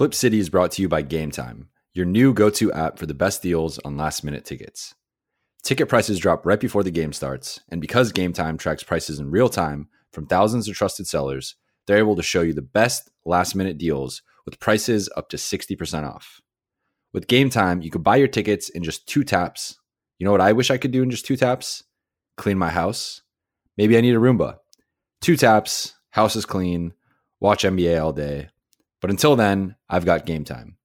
Clip City is brought to you by Game Time, your new go to app for the best deals on last minute tickets. Ticket prices drop right before the game starts, and because Game Time tracks prices in real time from thousands of trusted sellers, they're able to show you the best last minute deals with prices up to 60% off. With Game Time, you can buy your tickets in just two taps. You know what I wish I could do in just two taps? Clean my house. Maybe I need a Roomba. Two taps, house is clean, watch NBA all day. But until then, I've got Game Time.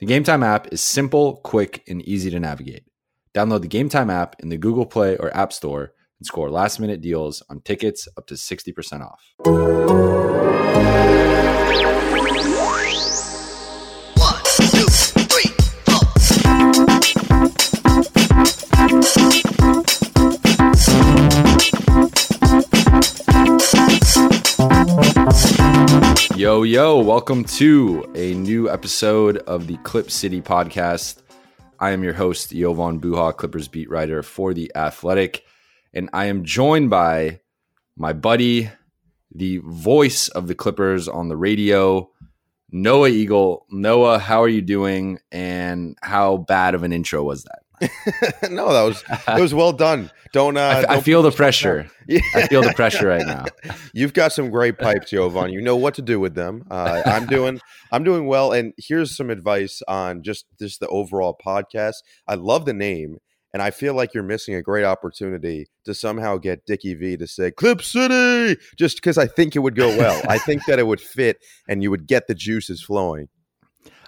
The Game Time app is simple, quick, and easy to navigate. Download the Game Time app in the Google Play or App Store and score last minute deals on tickets up to 60% off. Yo, yo, welcome to a new episode of the Clip City podcast. I am your host, Jovan Buha, Clippers beat writer for The Athletic. And I am joined by my buddy, the voice of the Clippers on the radio, Noah Eagle. Noah, how are you doing? And how bad of an intro was that? no, that was it was well done. Don't uh, I, f- I don't feel the pressure. Yeah. I feel the pressure right now. You've got some great pipes, Jovan. You know what to do with them. Uh, I'm doing I'm doing well. And here's some advice on just just the overall podcast. I love the name, and I feel like you're missing a great opportunity to somehow get Dickie V to say Clip City, just because I think it would go well. I think that it would fit, and you would get the juices flowing.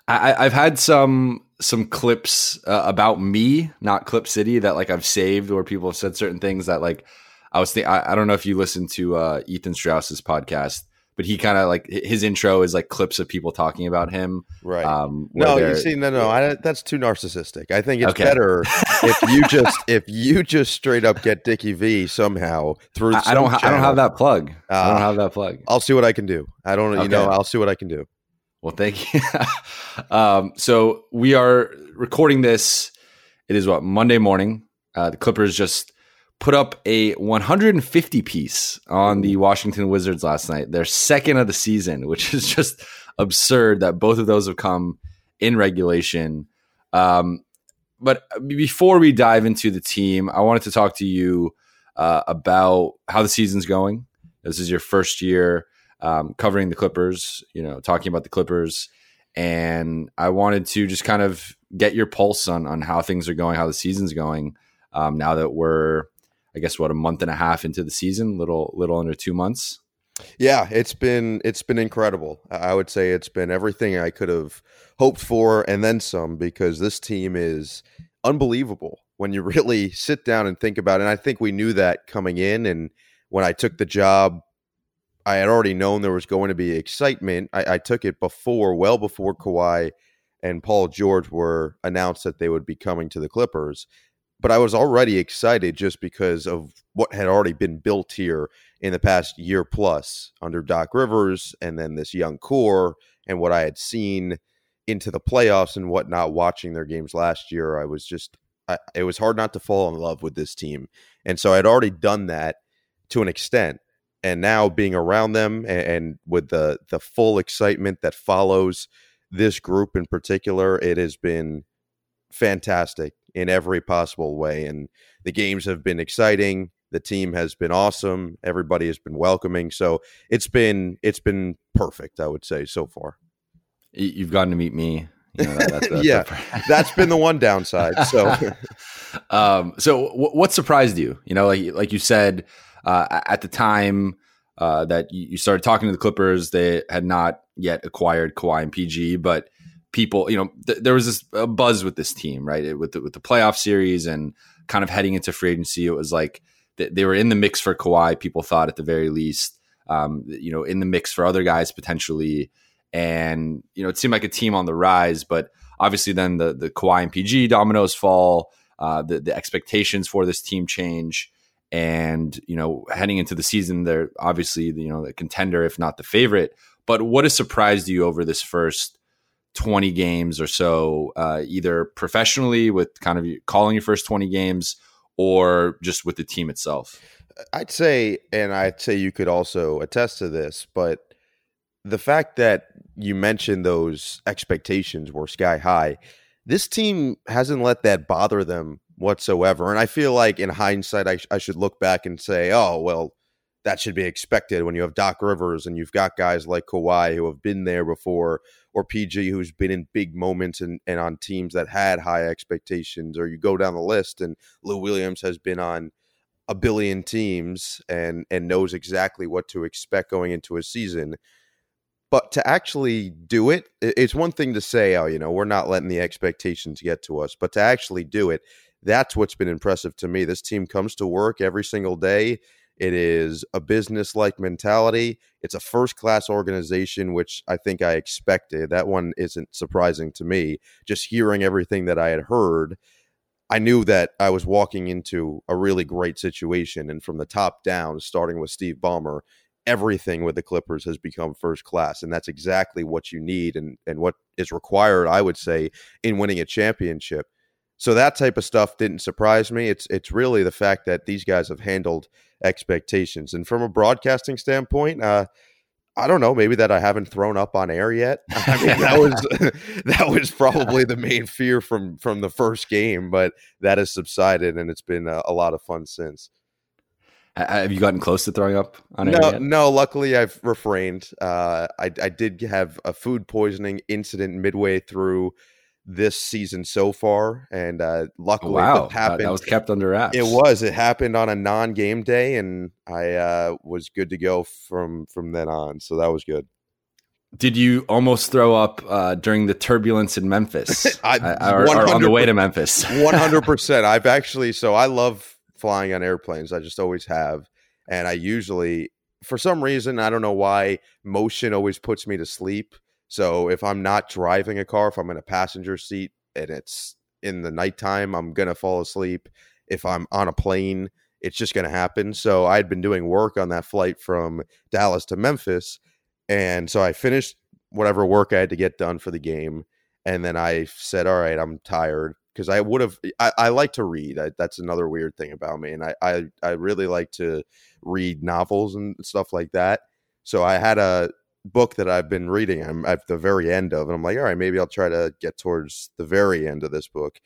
I- I've had some some clips uh, about me, not Clip City, that like I've saved where people have said certain things that like I was think I, I don't know if you listen to uh, Ethan Strauss's podcast, but he kind of like his intro is like clips of people talking about him. Right. Um, No, you see, no, no, I, that's too narcissistic. I think it's Okay. better if you just if you just straight up get Dickie V somehow through. I, I don't ha- I don't have that plug. I don't Ah. have that plug. I'll see what I can do. I don't, you know, I'll see what I can do. Well, thank you. um, so we are recording this. It is what Monday morning. Uh, the Clippers just put up a 150 piece on the Washington Wizards last night. Their second of the season, which is just absurd that both of those have come in regulation. Um, but before we dive into the team, I wanted to talk to you uh, about how the season's going. This is your first year um, covering the Clippers, you know, talking about the Clippers. And I wanted to just kind of get your pulse on, on how things are going, how the season's going. Um, now that we're, I guess, what a month and a half into the season, little little under two months. Yeah, it's been it's been incredible. I I would say it's been everything I could have hoped for and then some because this team is unbelievable when you really sit down and think about it. And I think we knew that coming in and when I took the job I had already known there was going to be excitement. I, I took it before, well before Kawhi and Paul George were announced that they would be coming to the Clippers. But I was already excited just because of what had already been built here in the past year plus under Doc Rivers and then this young core and what I had seen into the playoffs and whatnot watching their games last year. I was just, I, it was hard not to fall in love with this team. And so I'd already done that to an extent. And now being around them and, and with the the full excitement that follows this group in particular, it has been fantastic in every possible way. And the games have been exciting. The team has been awesome. Everybody has been welcoming. So it's been it's been perfect, I would say, so far. You've gotten to meet me. You know, that- that's- that's Yeah, That's been the one downside. So um, so w- what surprised you? You know, like like you said uh, at the time uh, that you started talking to the Clippers, they had not yet acquired Kawhi and PG, but people, you know, th- there was this uh, buzz with this team, right? It- with the, with the playoff series and kind of heading into free agency, it was like th- they were in the mix for Kawhi. People thought at the very least, um, you know, in the mix for other guys potentially, and you know, it seemed like a team on the rise, but obviously then the the Kawhi and PG dominoes fall. Uh, the the expectations for this team change, and you know heading into the season, they're obviously you know the contender, if not the favorite. But what has surprised you over this first twenty games or so, uh, either professionally with kind of calling your first twenty games, or just with the team itself? I'd say, and I'd say you could also attest to this, but the fact that you mentioned those expectations were sky high, this team hasn't let that bother them whatsoever. And I feel like in hindsight, I, sh- I should look back and say, oh, well, that should be expected when you have Doc Rivers and you've got guys like Kawhi who have been there before, or PG who's been in big moments and, and on teams that had high expectations, or you go down the list and Lou Williams has been on a billion teams and and knows exactly what to expect going into a season. But to actually do it, it's one thing to say, oh, you know, we're not letting the expectations get to us, but to actually do it, that's what's been impressive to me. This team comes to work every single day. It is a business like mentality. It's a first class organization, which I think I expected. That one isn't surprising to me. Just hearing everything that I had heard, I knew that I was walking into a really great situation. And from the top down, starting with Steve Ballmer, everything with the Clippers has become first class. And that's exactly what you need and, and what is required, I would say, in winning a championship. So that type of stuff didn't surprise me. It's it's really the fact that these guys have handled expectations. And from a broadcasting standpoint, uh, I don't know, maybe that I haven't thrown up on air yet. I mean, that was that was probably the main fear from from the first game, but that has subsided, and it's been a, a lot of fun since. Have you gotten close to throwing up on air No, yet? no. Luckily, I've refrained. Uh, I I did have a food poisoning incident midway through this season so far, and uh, luckily, Wow, happened. that was kept under wraps. It was. It happened on a non-game day, and I uh, was good to go from from then on. So that was good. Did you almost throw up uh, during the turbulence in Memphis, I- or, or on the way to Memphis? One hundred percent. I've actually. So I love flying on airplanes. I just always have, and I usually, for some reason, I don't know why, motion always puts me to sleep. So if I'm not driving a car, if I'm in a passenger seat and it's in the nighttime, I'm gonna fall asleep. If I'm on a plane, it's just gonna happen. So I'd been doing work on that flight from Dallas to Memphis, and so I finished whatever work I had to get done for the game, and then I said, "All right, I'm tired." Because I would have, I, I like to read. I, that's another weird thing about me, and I, I, I really like to read novels and stuff like that. So I had a book that I've been reading. I'm at the very end of, and I'm like, all right, maybe I'll try to get towards the very end of this book.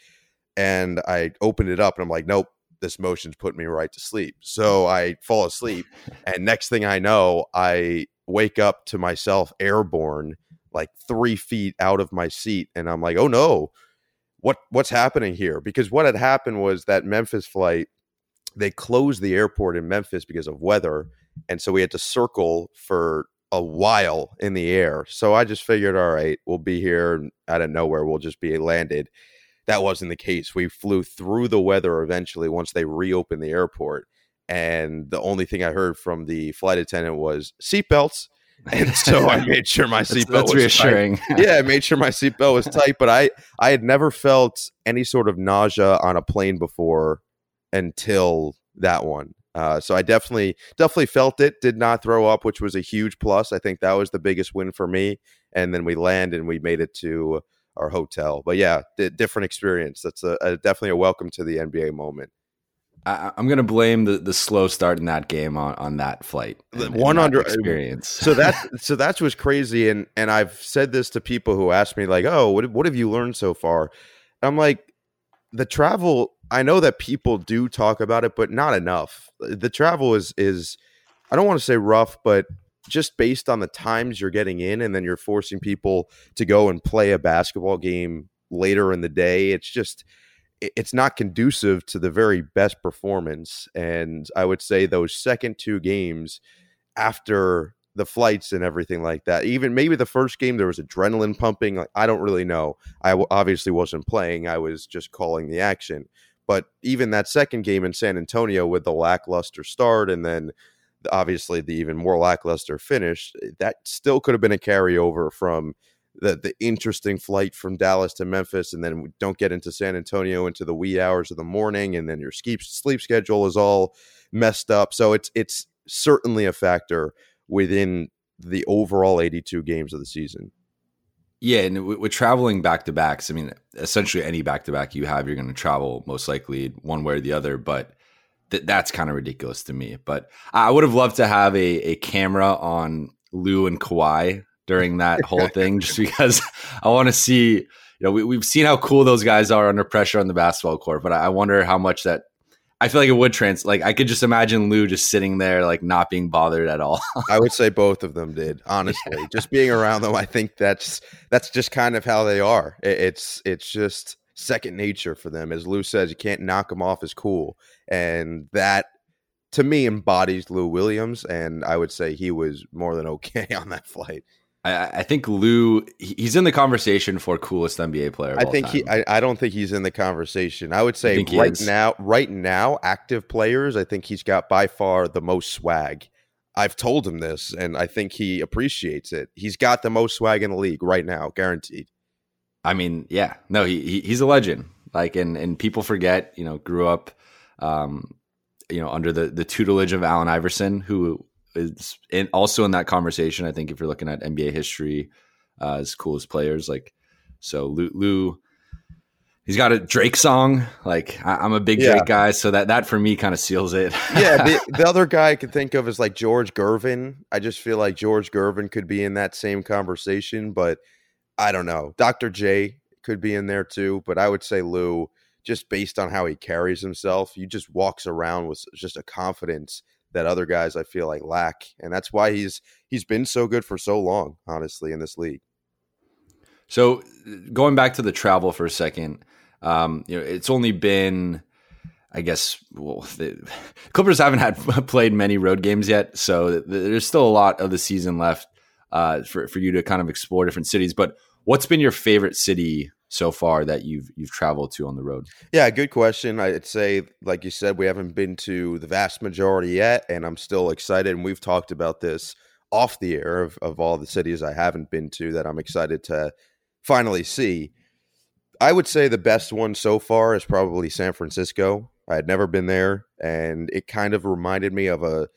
And I opened it up, and I'm like, nope, this motion's putting me right to sleep. So I fall asleep, and next thing I know, I wake up to myself airborne, like three feet out of my seat, and I'm like, oh no, what what's happening here? Because what had happened was that Memphis flight, they closed the airport in Memphis because of weather, and so we had to circle for a while in the air. So I just figured, all right, we'll be here out of nowhere. We'll just be landed. That wasn't the case. We flew through the weather eventually once they reopened the airport. And the only thing I heard from the flight attendant was seatbelts. And so I made sure my seatbelt that's was tight reassuring. yeah, I made sure my seatbelt was tight, but I I had never felt any sort of nausea on a plane before until that one. Uh, so I definitely definitely felt it. Did not throw up, which was a huge plus. I think that was the biggest win for me. And then we landed and we made it to our hotel. But yeah, di- different experience. That's a, a definitely a welcome to the NBA moment. I, I'm going to blame the, the slow start in that game on, on that flight. And- and that 100 experience. so that so that's what's crazy and and I've said this to people who ask me like, "Oh, what what have you learned so far?" I'm like, the travel, I know that people do talk about it, but not enough. The travel is is I don't want to say rough, but just based on the times you're getting in and then you're forcing people to go and play a basketball game later in the day, it's just it's not conducive to the very best performance and I would say those second two games after the flights and everything like that. Even maybe the first game there was adrenaline pumping. Like I don't really know. I w- obviously wasn't playing. I was just calling the action. But even that second game in San Antonio with the lackluster start and then obviously the even more lackluster finish, eh, that still could have been a carryover from the the interesting flight from Dallas to Memphis, and then don't get into San Antonio into the wee hours of the morning, and then your sleep sleep schedule is all messed up. So it's it's certainly a factor within the overall 82 games of the season. Yeah, and with, traveling back to backs, I mean, essentially any back to back you have, you're going to travel most likely one way or the other. But th- that's kind of ridiculous to me. But I would have loved to have a, a camera on Lou and Kawhi during that whole thing, just because I want to see. You know, we, we've seen how cool those guys are under pressure on the basketball court, but I wonder how much that I feel like it would trans. Like I could just imagine Lou just sitting there, like not being bothered at all. I would say both of them did. Honestly, yeah. just being around them, I think that's that's just kind of how they are. It's it's just second nature for them. As Lou says, you can't knock them off as cool, and that to me embodies Lou Williams. And I would say he was more than okay on that flight. I, I, think Lou he's in the conversation for coolest NBA player. I think he. I, I, don't think he's in the conversation. I would say right now, right now, active players. I think he's got by far the most swag. I've told him this, and I think he appreciates it. He's got the most swag in the league right now, guaranteed. I mean, yeah, no, he, he he's a legend. Like, and and people forget, you know, grew up, um, you know, under the the tutelage of Allen Iverson, who is in, also in that conversation. I think if you're looking at NBA history uh, as coolest players, like so Lou, Lou he's got a Drake song. Like I, am a big yeah. Drake guy, so that that for me kind of seals it. yeah, the, the, other guy I could think of is like George Gervin. I just feel like George Gervin could be in that same conversation, but I don't know. Dr. J could be in there too, but I would say Lou. Just based on how he carries himself, he just walks around with just a confidence that other guys I feel like lack, and that's why he's he's been so good for so long, honestly, in this league. So going back to the travel for a second, um, you know, it's only been, I guess, well, the Clippers haven't had played many road games yet, so there's still a lot of the season left uh, for for you to kind of explore different cities. But what's been your favorite city so far that you've you've traveled to on the road? Yeah, good question. I'd say, like you said, we haven't been to the vast majority yet, and I'm still excited. And we've talked about this off the air of, of all the cities I haven't been to that I'm excited to finally see. I would say the best one so far is probably San Francisco. I had never been there, and it kind of reminded me of a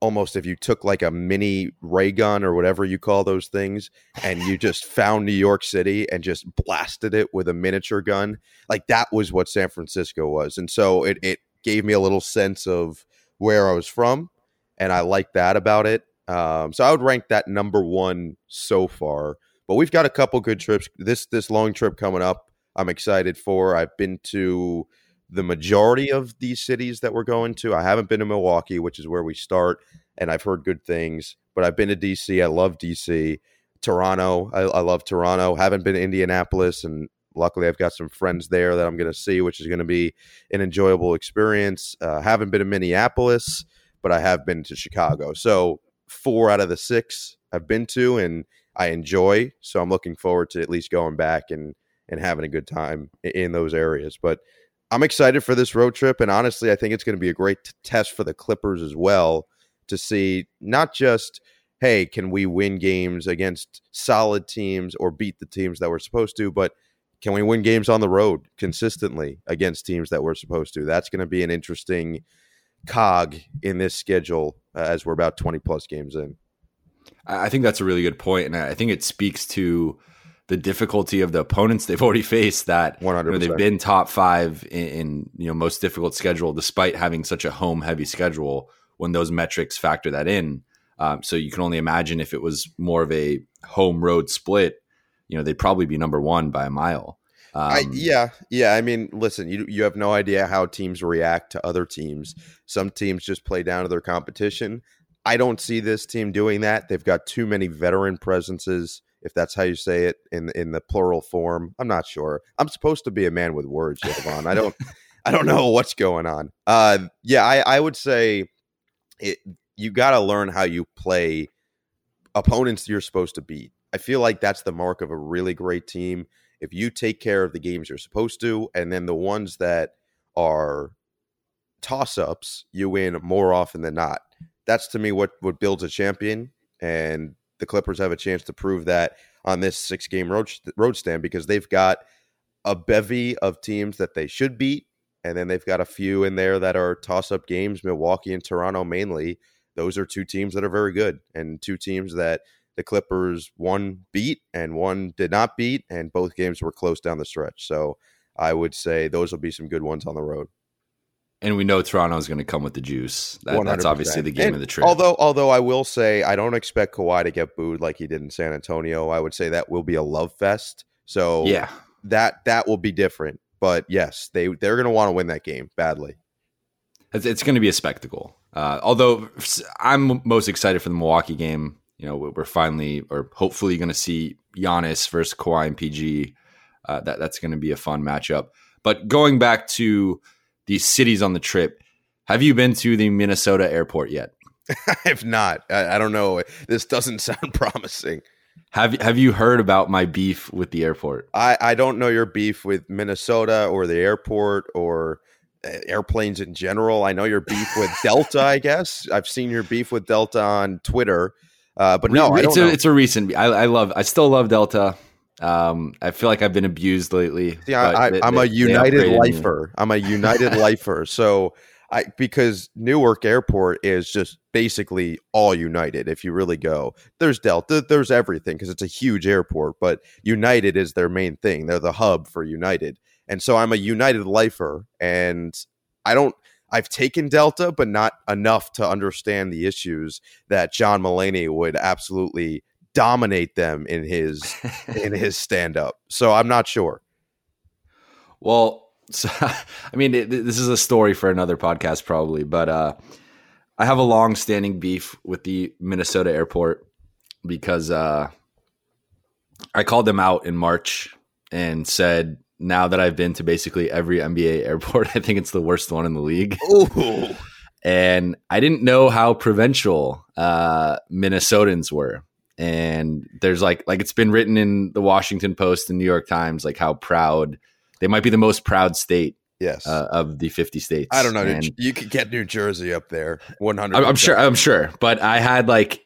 almost if you took like a mini ray gun or whatever you call those things and you just found New York City and just blasted it with a miniature gun. Like that was what San Francisco was. And so it it gave me a little sense of where I was from and I like that about it. Um, so I would rank that number one so far. But we've got a couple good trips. This this long trip coming up, I'm excited for. I've been to the majority of these cities that we're going to. I haven't been to Milwaukee, which is where we start, and I've heard good things. But I've been to DC. I love DC. Toronto. I, I love Toronto. Haven't been to Indianapolis, and luckily I've got some friends there that I'm going to see, which is going to be an enjoyable experience. Uh, haven't been to Minneapolis, but I have been to Chicago. So four out of the six I've been to, and I enjoy. So I'm looking forward to at least going back and and having a good time in those areas. But I'm excited for this road trip, and honestly, I think it's going to be a great t- test for the Clippers as well to see not just hey, can we win games against solid teams or beat the teams that we're supposed to, but can we win games on the road consistently against teams that we're supposed to? That's going to be an interesting cog in this schedule uh, as we're about 20 plus games in. I think that's a really good point, and I think it speaks to the difficulty of the opponents they've already faced that you know, they've been top five in, in, you know most difficult schedule despite having such a home heavy schedule when those metrics factor that in. Um, so you can only imagine if it was more of a home road split you know they'd probably be number one by a mile. Um, I, yeah yeah i mean listen you, you have no idea how teams react to other teams. Some teams just play down to their competition. I don't see this team doing that. They've got too many veteran presences if that's how you say it in in the plural form. I'm not sure. I'm supposed to be a man with words, Jovan. I don't I don't know what's going on. Uh, yeah, I, I would say it. You got to learn how you play opponents you're supposed to beat. I feel like that's the mark of a really great team. If you take care of the games you're supposed to, and then the ones that are toss ups, you win more often than not. That's to me what what builds a champion. And the Clippers have a chance to prove that on this six game road, road stand because they've got a bevy of teams that they should beat. And then they've got a few in there that are toss up games, Milwaukee and Toronto mainly. Those are two teams that are very good and two teams that the Clippers one beat and one did not beat. And both games were close down the stretch. So I would say those will be some good ones on the road. And we know Toronto is going to come with the juice. That, that's obviously the game And of the trip. Although, although I will say, I don't expect Kawhi to get booed like he did in San Antonio. I would say that will be a love fest. So yeah, that that will be different. But yes, they they're going to want to win that game badly. it's, it's going to be a spectacle. Uh, although I'm most excited for the Milwaukee game. You know, we're finally or hopefully going to see Giannis versus Kawhi and PG. Uh, that that's going to be a fun matchup. But going back to the cities on the trip, have you been to the Minnesota airport yet? I have not. I, I don't know. This doesn't sound promising. Have Have you heard about my beef with the airport? I, I don't know your beef with Minnesota or the airport or uh, airplanes in general. I know your beef with Delta. I guess I've seen your beef with Delta on Twitter, uh, but no, I it's don't a know. it's a recent. I, I love. I still love Delta. Um, I feel like I've been abused lately. Yeah, I, they- a United me. lifer. I'm a United lifer. So I because Newark Airport is just basically all United. If you really go, there's Delta, there's everything because it's a huge airport. But United is their main thing. They're the hub for United, and so I'm a United lifer. And I don't. I've taken Delta, but not enough to understand the issues that John Mulaney would absolutely dominate them in his in his stand up. So I'm not sure. Well, so, I mean, it, this is a story for another podcast, probably, but uh, I have a long standing beef with the Minnesota airport because uh, I called them out in March and said, now that I've been to basically every NBA airport, I think it's the worst one in the league. And I didn't know how provincial uh, Minnesotans were. And there's like like it's been written in the Washington Post and New York Times like how proud they might be the most proud state Yes. uh, of the 50 states. I don't know. And you could get New Jersey up there. One hundred. I'm, I'm sure I'm sure, but I had like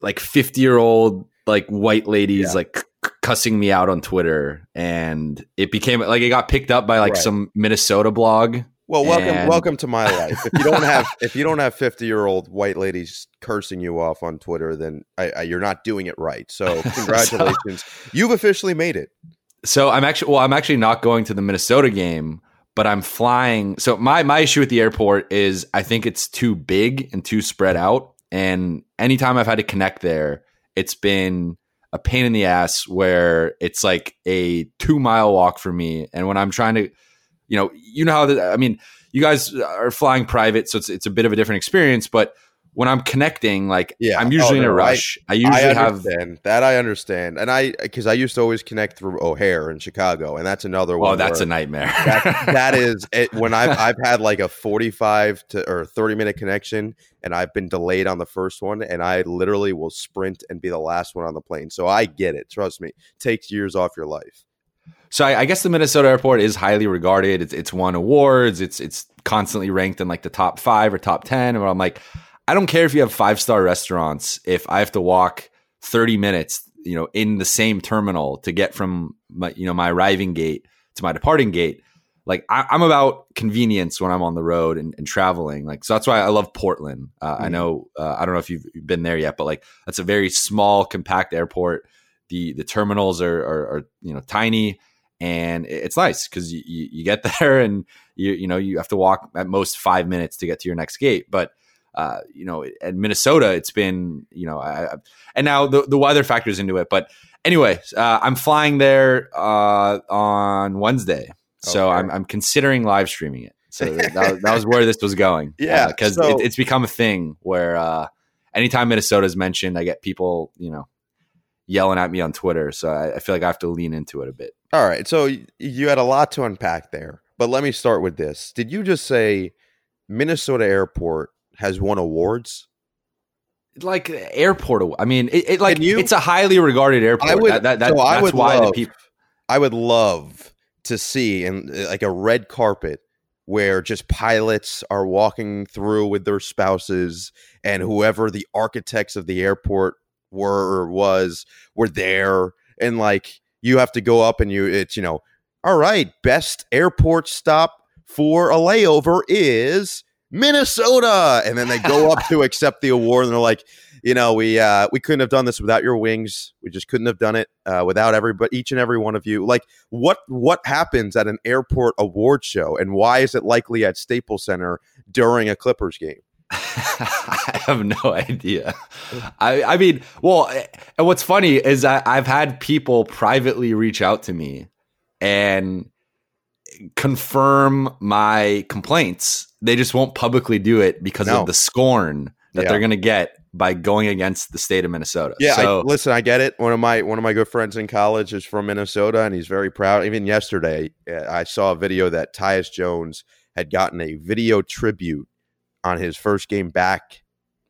like 50 year old like white ladies Yeah. like c- cussing me out on Twitter, and it became like it got picked up by like Right. some Minnesota blog. Well, welcome, and- welcome to my life. If you don't have, if you don't have fifty-year-old white ladies cursing you off on Twitter, then I, I, you're not doing it right. So, congratulations, you've officially made it. So I'm actually well, I'm actually not going to the Minnesota game, but I'm flying. So my my issue with the airport is I think it's too big and too spread out. And anytime I've had to connect there, it's been a pain in the ass where it's like a two mile walk for me. And when I'm trying to, you know, you know how the, I mean, you guys are flying private, so it's it's a bit of a different experience. But when I'm connecting, like Yeah. I'm oh, usually Oh, in a no, I- rush. I, usually I have that. I understand, and I because I used to always connect through O'Hare in Chicago, and that's another oh, one. oh, that's a nightmare. that, that is it, when I've I've had like a forty five to or thirty minute connection, and I've been delayed on the first one, and I literally will sprint and be the last one on the plane. So I get it. Trust me, takes years off your life. So I, I guess the Minnesota airport is highly regarded. It's it's won awards. It's it's constantly ranked in like the top five or top ten. And I'm like, I don't care if you have five star restaurants. If I have to walk thirty minutes, you know, in the same terminal to get from my you know my arriving gate to my departing gate, like I, I'm about convenience when I'm on the road and, and traveling. Like so that's why I love Portland. Uh, I Mhm. know uh, I don't know if you've been there yet, but like that's a very small, compact airport. The the terminals are are, are you know tiny and it's nice because you, you, you get there and you you know you have to walk at most five minutes to get to your next gate. But uh, you know at minnesota it's been you know I, and now the, the weather factors into it. But anyway uh, i'm flying there uh, on wednesday. So Okay. I'm, I'm considering live streaming it. So that, that was- where this was going. Yeah, because so- it, it's become a thing where uh, anytime minnesota is mentioned i get people you know yelling at me on twitter so I, I feel like i have to lean into it a bit All right, so you had a lot to unpack there, but let me start with this. Did you just say Minnesota Airport has won awards? like airport. I mean, it, it like you- it's a highly regarded airport. I would- that, that, that- so I that's would why the love- people. I would love to see in uh, like a red carpet where just pilots are walking through with their spouses and whoever the architects of the airport were or was were there and like you have to go up and you it's you know all right best airport stop for a layover is Minnesota and then they go up to accept the award and they're like you know, we uh, we couldn't have done this without your wings. We just couldn't have done it uh, without everybody, each and every one of you. Like, what what happens at an airport award show, and why is it likely at Staples Center during a Clippers game? I have no idea. I, I mean, well, and what's funny is I, I've had people privately reach out to me and confirm my complaints. They just won't publicly do it because No. of the scorn that Yeah. they're going to get by going against the state of Minnesota. Yeah, So, I, listen, I get it. One of my one of my good friends in college is from Minnesota, and he's very proud. Even yesterday, uh, I saw a video that Tyus Jones had gotten a video tribute on his first game back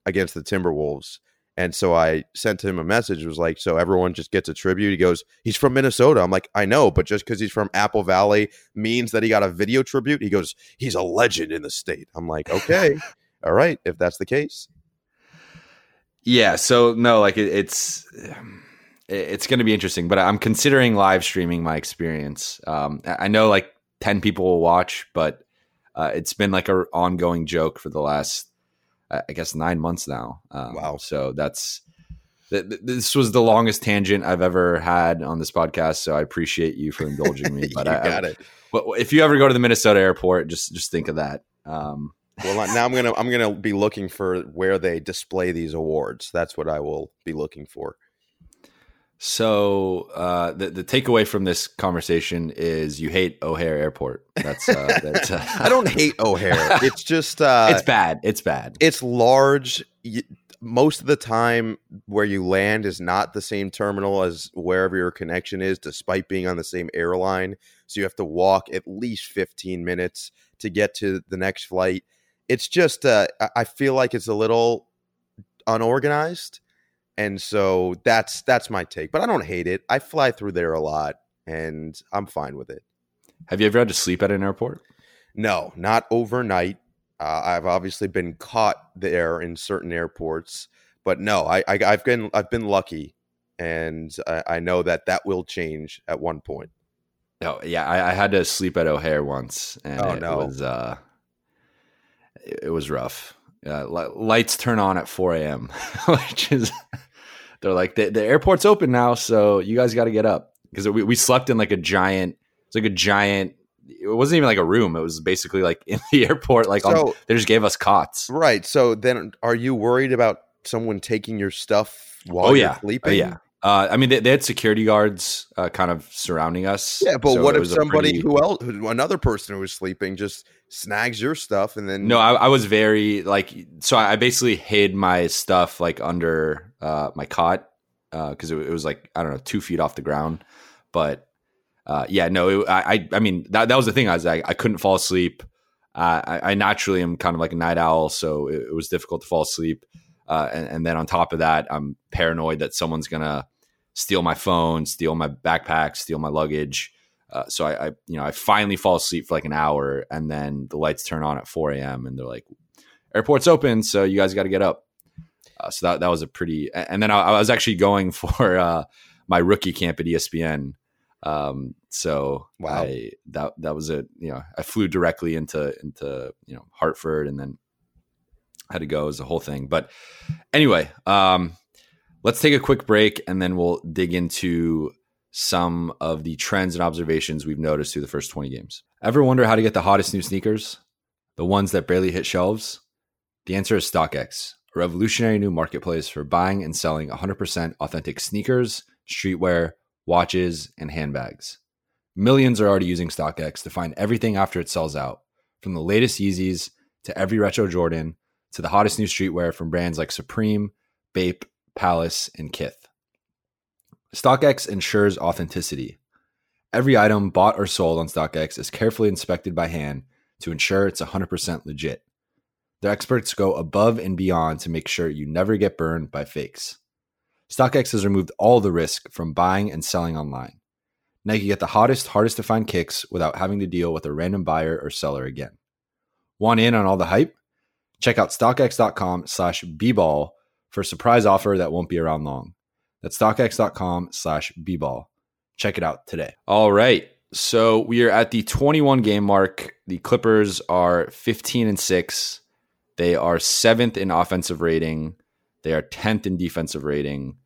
against the Timberwolves. And so I sent him a message. Was like, so everyone just gets a tribute. He goes, he's from Minnesota. I'm like, I know, but just because he's from Apple Valley means that he got a video tribute. He goes, he's a legend in the state. I'm like, okay, all right, if that's the case. yeah. So no, like it, it's it- it's going to be interesting, but I'm considering live streaming my experience. Um, I I know like ten people will watch, but uh, it's been like a ongoing joke for the last, I I guess, nine months now. Um, Wow. So that's th- th- this was the longest tangent I've ever had on this podcast. So I appreciate you for indulging me. But you I, got I, it. but if you ever go to the Minnesota airport, just just think of that. Um, Well, now I'm gonna I'm gonna be looking for where they display these awards. That's what I will be looking for. So uh, the the takeaway from this conversation is you hate O'Hare Airport. That's uh, that's. Uh, I don't hate O'Hare. It's just uh, it's bad. It's bad. it's large. Most of the time, where you land is not the same terminal as wherever your connection is, despite being on the same airline. So you have to walk at least 15 minutes to get to the next flight. It's just, uh, I- I feel like it's a little unorganized, and so that's that's my take. But I don't hate it. I fly through there a lot, and I'm fine with it. Have you ever had to sleep at an airport? No, not overnight. Uh, I've obviously been caught there in certain airports, but no, I, I I've been I've been lucky, and I, I know that that will change at one point. No, yeah, I, I had to sleep at O'Hare once, and Oh, it no. was uh, it, it was rough. Uh, lights turn on at 4 a.m., which is they're like the, the airport's open now, so you guys got to get up because we, we slept in like a giant. It's like a giant. It wasn't even like a room. It was basically like in the airport. Like on, they just gave us cots. right, so then are you worried about someone taking your stuff while oh you're sleeping? Oh, yeah. Uh, I mean, they, they had security guards uh, kind of surrounding us. Yeah, but so what if somebody pretty- who else, who- another person who was sleeping, just snags your stuff and then No, I, I was very like so. I basically hid my stuff like under uh, my cot because it, it was like I don't know two feet off the ground. But uh, yeah, no, it, I, I I mean that that was the thing. I was like I couldn't fall asleep. Uh, I, I naturally am kind of like a night owl, so it, it was difficult to fall asleep. Uh, and, and then on top of that, I'm paranoid that someone's gonna steal my phone, steal my backpack, steal my luggage. Uh, so I, I, you know, I finally fall asleep for like an hour, and then the lights turn on at 4 a.m. and they're like, "Airport's open, so you guys got to get up." Uh, so that that was a pretty. And then I, I was actually going for uh, my rookie camp at ESPN. Um, so Wow. I that that was a you know I flew directly into into you know Hartford and then had to go as a whole thing. But anyway, um, let's take a quick break and then we'll dig into some of the trends and observations we've noticed through the first 20 games. Ever wonder how to get the hottest new sneakers? The ones that barely hit shelves? The answer is StockX, a revolutionary new marketplace for buying and selling 100% authentic sneakers, streetwear, watches, and handbags. Millions are already using StockX to find everything after it sells out, from the latest Yeezys to every retro Jordan to the hottest new streetwear from brands like Supreme, Bape, Palace, and Kith. StockX ensures authenticity. Every item bought or sold on StockX is carefully inspected by hand to ensure it's 100% legit. Their experts go above and beyond to make sure you never get burned by fakes. StockX has removed all the risk from buying and selling online. Now you get the hottest, hardest to find kicks without having to deal with a random buyer or seller again. Want in on all the hype? Check out StockX.com slash bball for a surprise offer that won't be around long. That's StockX.com slash bball. Check it out today. All right. So we are at the 21 game mark. The Clippers are 15 and 6. They are seventh in offensive rating. They are 10th in defensive rating.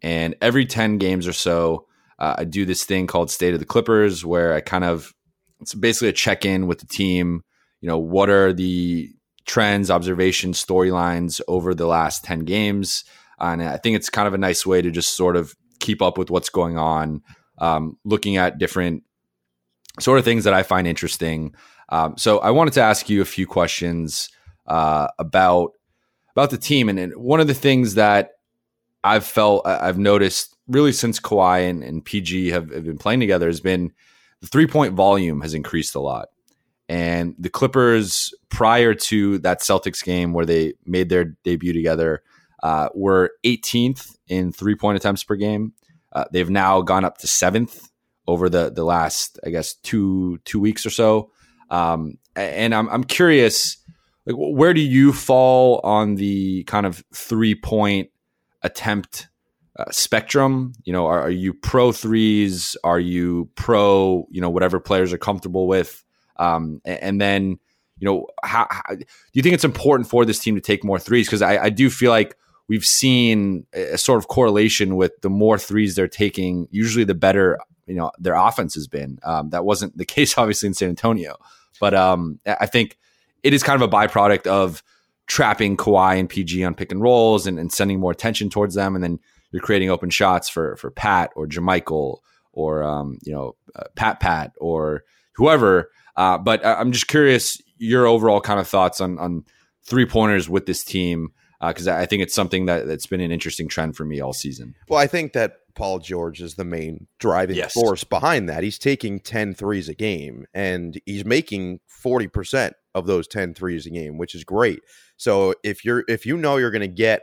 And every 10 games or so, uh, I do this thing called State of the Clippers, where I kind of, it's basically a check in with the team. You know, what are the trends, observations, storylines over the last 10 games? And I think it's kind of a nice way to just sort of keep up with what's going on, um, looking at different sort of things that I find interesting. Um, so I wanted to ask you a few questions uh, about about the team, and, and, one of the things that I've felt I've noticed really since Kawhi and, and PG have, have, been playing together has been the three point volume has increased a lot. And the Clippers, prior to that Celtics game where they made their debut together, uh, were 18th in three point attempts per game. Uh, they've now gone up to seventh over the the last, I guess, two two weeks or so. Um, and I'm I'm curious, like, where do you fall on the kind of three point attempt uh, spectrum? You know, are, are, you pro threes? Are you pro, you know, whatever players are comfortable with? Um, and, then, you know, how, how, do you think it's important for this team to take more threes? Because I, I do feel like we've seen a sort of correlation with the more threes they're taking, usually the better, you know, their offense has been. Um, that wasn't the case, obviously, in San Antonio. But um, I think it is kind of a byproduct of trapping Kawhi and PG on pick and rolls and, and, sending more attention towards them, and then you're creating open shots for for Pat or JaMychal or um, you know uh, Pat Pat or whoever. Uh, but I'm just curious your overall kind of thoughts on on three pointers with this team because uh, I think it's something that, that's been an interesting trend for me all season. Well, I think that Paul George is the main driving yes. force behind that. He's taking 10 threes a game and he's making 40% of those 10 threes a game, which is great. So if you're if you know you're going to get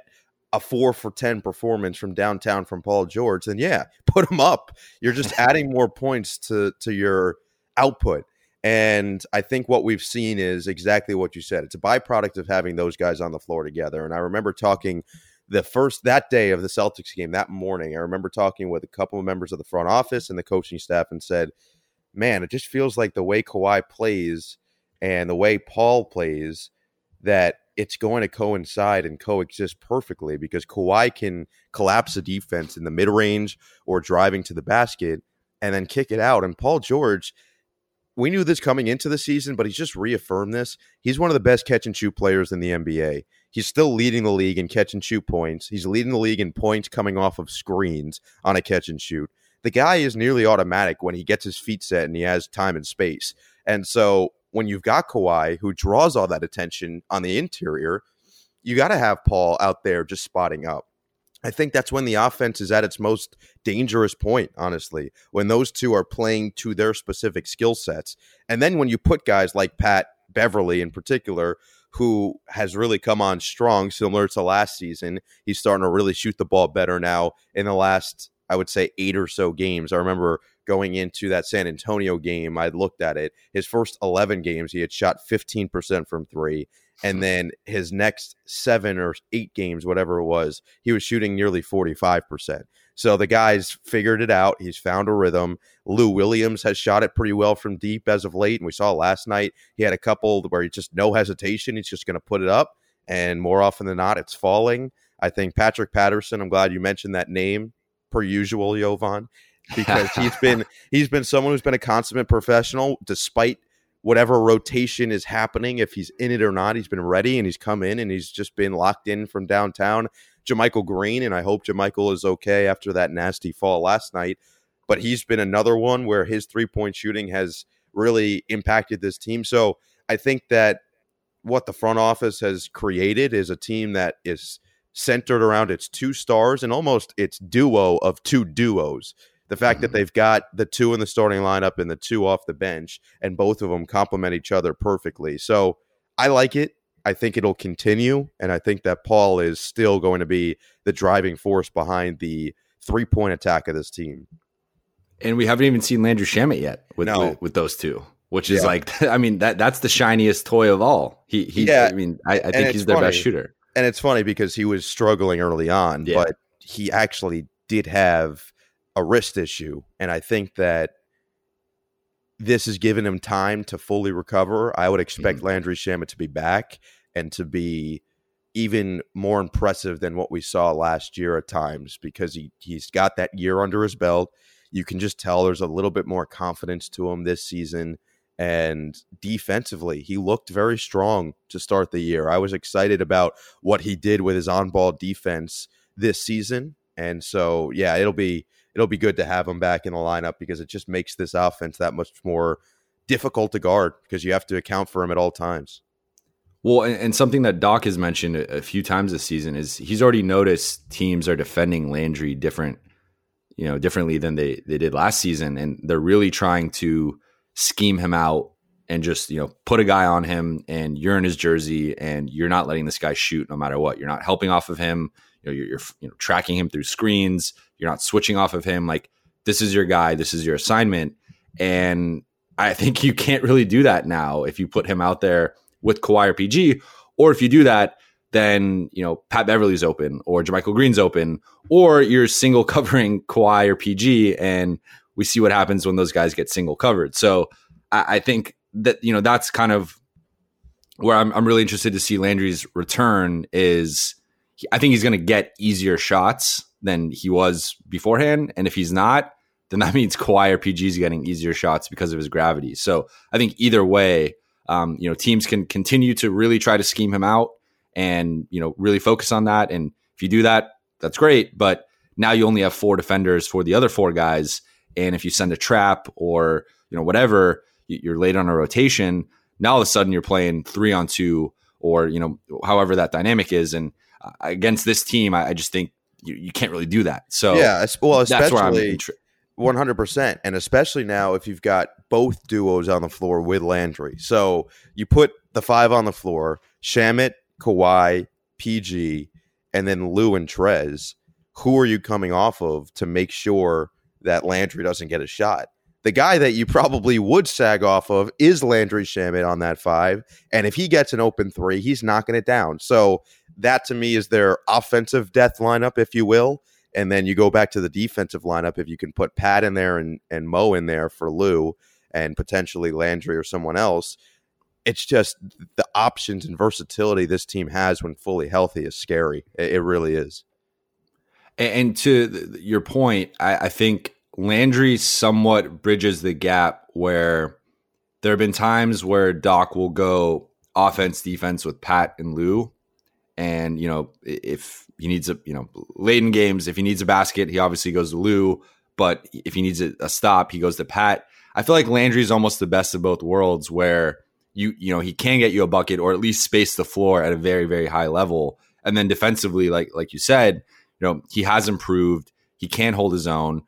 a 4 for 10 performance from downtown from Paul George, then yeah, put him up. You're just adding more points to to your output. And I think what we've seen is exactly what you said. It's a byproduct of having those guys on the floor together. And I remember talking the first that day of the Celtics game that morning, I remember talking with a couple of members of the front office and the coaching staff and said, "Man, it just feels like the way Kawhi plays and the way Paul plays that it's going to coincide and coexist perfectly because Kawhi can collapse a defense in the mid range or driving to the basket and then kick it out. And Paul George, we knew this coming into the season, but he's just reaffirmed this. He's one of the best catch and shoot players in the NBA. He's still leading the league in catch and shoot points. He's leading the league in points coming off of screens on a catch and shoot. The guy is nearly automatic when he gets his feet set and he has time and space. And so when you've got Kawhi who draws all that attention on the interior, you got to have Paul out there just spotting up. I think that's when the offense is at its most dangerous point, honestly, when those two are playing to their specific skill sets. And then when you put guys like Pat Beverley in particular, who has really come on strong, similar to last season. He's starting to really shoot the ball better now in the last, I would say, eight or so games. I remember going into that San Antonio game, I looked at it. His first 11 games, he had shot 15% from three. And then his next seven or eight games, whatever it was, he was shooting nearly 45%. So the guy's figured it out. He's found a rhythm. Lou Williams has shot it pretty well from deep as of late. And we saw last night he had a couple where he just no hesitation. He's just going to put it up. And more often than not, it's falling. I think Patrick Patterson, I'm glad you mentioned that name per usual, Jovan, because he's been he's been someone who's been a consummate professional despite whatever rotation is happening, if he's in it or not, he's been ready and he's come in and he's just been locked in from downtown. JaMychal Green, and I hope JaMychal is okay after that nasty fall last night. But he's been another one where his three point shooting has really impacted this team. So I think that what the front office has created is a team that is centered around its two stars and almost its duo of two duos. The fact mm-hmm. that they've got the two in the starting lineup and the two off the bench, and both of them complement each other perfectly. So I like it. I think it'll continue, and I think that Paul is still going to be the driving force behind the three point attack of this team. And we haven't even seen Landry Shamet yet with, no. with, with those two, which is yeah. like, I mean, that that's the shiniest toy of all. He, he yeah. I mean, I, I think he's their funny. best shooter. And it's funny because he was struggling early on, yeah. but he actually did have a wrist issue, and I think that this has given him time to fully recover. I would expect mm-hmm. Landry Shamet to be back and to be even more impressive than what we saw last year at times because he he's got that year under his belt. You can just tell there's a little bit more confidence to him this season. And defensively, he looked very strong to start the year. I was excited about what he did with his on-ball defense this season. And so, yeah, it'll be it'll be good to have him back in the lineup because it just makes this offense that much more difficult to guard because you have to account for him at all times. Well, and, and something that Doc has mentioned a, a few times this season is he's already noticed teams are defending Landry different, you know, differently than they they did last season, and they're really trying to scheme him out and just you know put a guy on him, and you're in his jersey, and you're not letting this guy shoot no matter what. You're not helping off of him. You know, you're, you're you know tracking him through screens. You're not switching off of him. Like this is your guy. This is your assignment, and I think you can't really do that now if you put him out there with Kawhi or PG. Or if you do that, then you know Pat Beverley's open or JaMychal Green's open, or you're single covering Kawhi or PG, and we see what happens when those guys get single covered. So I, I think that you know that's kind of where I'm, I'm really interested to see Landry's return. Is I think he's going to get easier shots than he was beforehand, and if he's not, then that means Kawhi or PG is getting easier shots because of his gravity. So I think either way, um, you know, teams can continue to really try to scheme him out and, you know, really focus on that. And if you do that, that's great. But now you only have four defenders for the other four guys. And if you send a trap or, you know, whatever, you're late on a rotation. Now all of a sudden you're playing three on two or, you know, however that dynamic is. And uh, against this team, I, I just think you, you, can't really do that. So yeah, well, especially one hundred percent, and especially now if you've got both duos on the floor with Landry. So you put the five on the floor: Shamet, Kawhi, PG, and then Lou and Trez. Who are you coming off of to make sure that Landry doesn't get a shot? The guy that you probably would sag off of is Landry Shamet on that five, and if he gets an open three, he's knocking it down. So that to me is their offensive death lineup, if you will. And then you go back to the defensive lineup. If you can put Pat in there and, and Mo in there for Lou and potentially Landry or someone else, it's just the options and versatility this team has when fully healthy is scary. It, it really is. And to your point, I, I think Landry somewhat bridges the gap where there have been times where Doc will go offense defense with Pat and Lou. And, you know, if he needs a you know late in games if he needs a basket he obviously goes to Lou. But if he needs a, a stop he goes to Pat. I feel like Landry is almost the best of both worlds where you you know he can get you a bucket or at least space the floor at a very very high level. And then defensively like like you said you know he has improved. He can hold his own.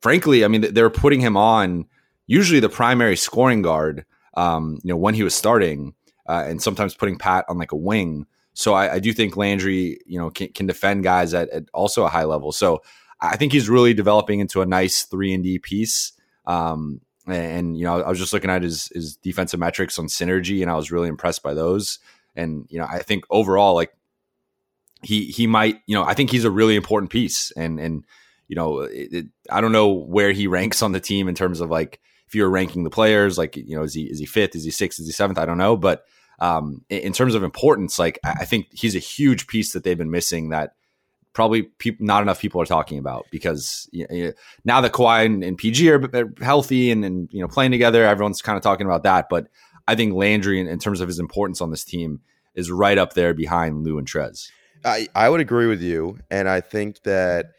Frankly I mean they're putting him on usually the primary scoring guard um, you know when he was starting uh, and sometimes putting Pat on like a wing so I, I do think Landry, you know, can, can defend guys at, at, also a high level. So I think he's really developing into a nice three and D piece. Um, and you know, I was just looking at his his defensive metrics on synergy, and I was really impressed by those. And you know, I think overall, like he he might, you know, I think he's a really important piece. And and you know, it, it, I don't know where he ranks on the team in terms of like if you're ranking the players, like you know, is he is he fifth, is he sixth, is he seventh? I don't know, but um, in terms of importance, like I think he's a huge piece that they've been missing that probably not enough people are talking about because you know, now that Kawhi and, and PG are, healthy and, and, you know playing together, everyone's kind of talking about that. But I think Landry, in, in, terms of his importance on this team, is right up there behind Lou and Trez. I, I would agree with you, and I think that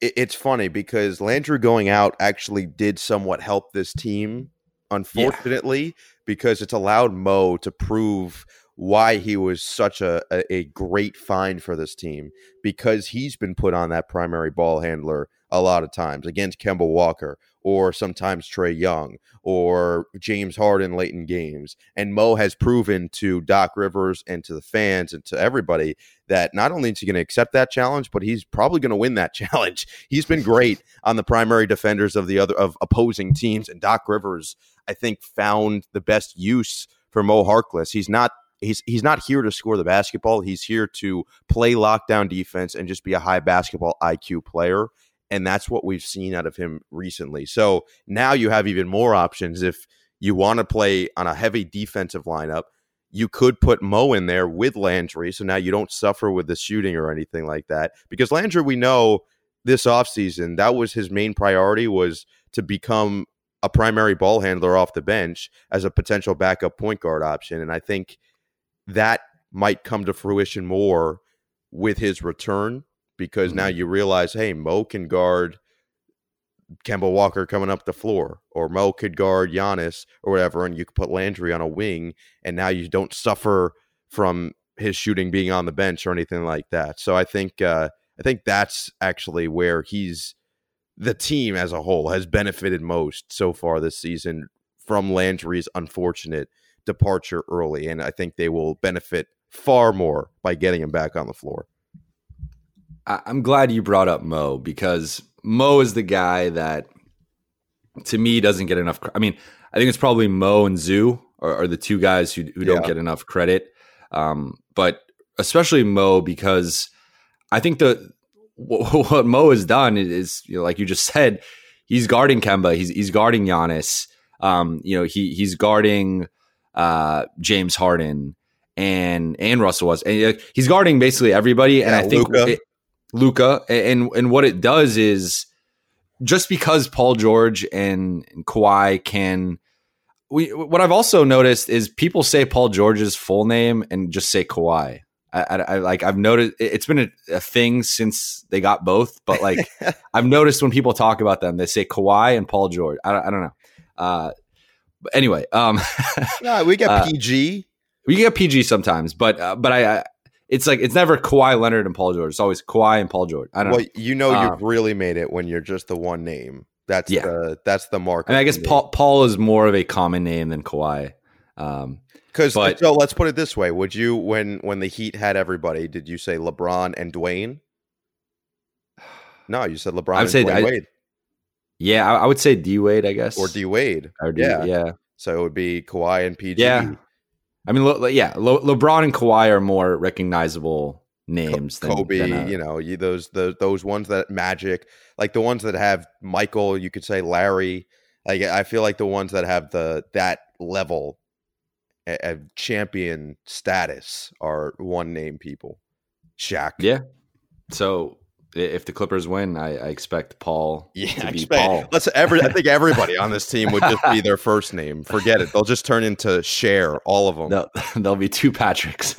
it, it's funny because Landry going out actually did somewhat help this team unfortunately, yeah. Because it's allowed Mo to prove why he was such a, a, a, great find for this team because he's been put on that primary ball handler a lot of times against Kemba Walker or sometimes Trae Young or James Harden late in games. And Mo has proven to Doc Rivers and to the fans and to everybody that not only is he going to accept that challenge, but he's probably going to win that challenge. He's been great on the primary defenders of the other of opposing teams. And Doc Rivers, I think, found the best use for Mo Harkless. He's not he's he's not here to score the basketball. He's here to play lockdown defense and just be a high basketball IQ player. And that's what we've seen out of him recently. So now you have even more options if you want to play on a heavy defensive lineup. you could put Mo in there with Landry, so now you don't suffer with the shooting or anything like that. Because Landry, we know this offseason, that was his main priority was to become a primary ball handler off the bench as a potential backup point guard option. And I think that might come to fruition more with his return because now you realize, hey, Mo can guard Kemba Walker coming up the floor, or Mo could guard Giannis or whatever, and you could put Landry on a wing, and now you don't suffer from his shooting being on the bench or anything like that. So I think uh, I think that's actually where he's the team as a whole has benefited most so far this season from Landry's unfortunate departure early, and I think they will benefit far more by getting him back on the floor. I- I'm glad you brought up Mo because Mo is the guy that, to me, doesn't get enough. cr- I mean, I think it's probably Mo and Zoo are, are the two guys who, who don't Yeah. get enough credit. Um, but especially Mo because I think the what, what Mo has done is, you know, like you just said, he's guarding Kemba, he's he's guarding Giannis. Um, you know, he he's guarding uh, James Harden and and Russell was, and uh, he's guarding basically everybody. And Yeah, I think it- Luka, and and what it does is just because Paul George and, and Kawhi can. We, what I've also noticed is people say Paul George's full name and just say Kawhi. I, I, I like I've noticed it- it's been a, a thing since they got both, but like I've noticed when people talk about them, they say Kawhi and Paul George. I don't, I don't know. Uh, but anyway, um, No, we get Uh, PG. we get PG sometimes, but uh, but I, I it's like it's never Kawhi Leonard and Paul George. It's always Kawhi and Paul George. I don't Well, know. you know Um, you've really made it when you're just the one name. That's Yeah. the that's the mark. Mean, I guess Paul Paul is more of a common name than Kawhi. Um, Because so let's put it this way: Would you, when when the Heat had everybody, did you say LeBron and Dwyane? No, you said LeBron I would and say Dwyane I- Wade yeah, I, I would say D Wade. I guess or D Wade. Or D- yeah. yeah. So it would be Kawhi and PG. Yeah. I mean, Le, yeah, Le, LeBron and Kawhi are more recognizable names than Kobe, than, uh, you know, you, those the those ones that Magic, like the ones that have Michael, you could say Larry. Like I feel like the ones that have the that level of champion status are one name people. Shaq. yeah. So if the Clippers win, I, I expect Paul Yeah, to be expect- Paul. Let's every. I think everybody on this team would just be their first name. Forget it. They'll just turn into Cher, all of them. There'll, there'll be two Patricks.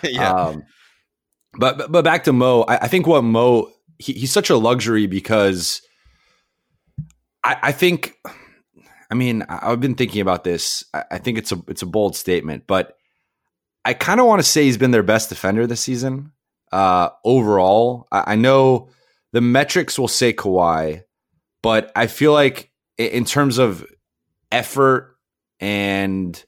yeah, Um, but, but but back to Mo, I, I think what Mo he, he's such a luxury because I, I think I mean I- I've been thinking about this. I, I think it's a it's a bold statement, but I kind of want to say he's been their best defender this season. Uh, overall, I, I know the metrics will say Kawhi, but I feel like in terms of effort and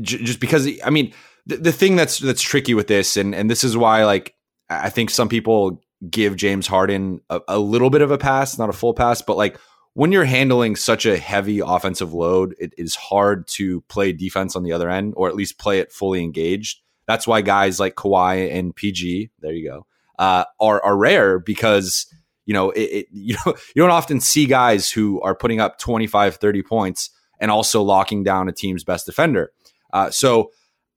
j- just because I mean the, the thing that's that's tricky with this, and and this is why like I think some people give James Harden a, a little bit of a pass, not a full pass, but like when you're handling such a heavy offensive load, it is hard to play defense on the other end, or at least play it fully engaged. That's why guys like Kawhi and PG, there you go, uh, are are rare because you know it, it, you know you don't often see guys who are putting up 25, 30 points and also locking down a team's best defender. Uh, so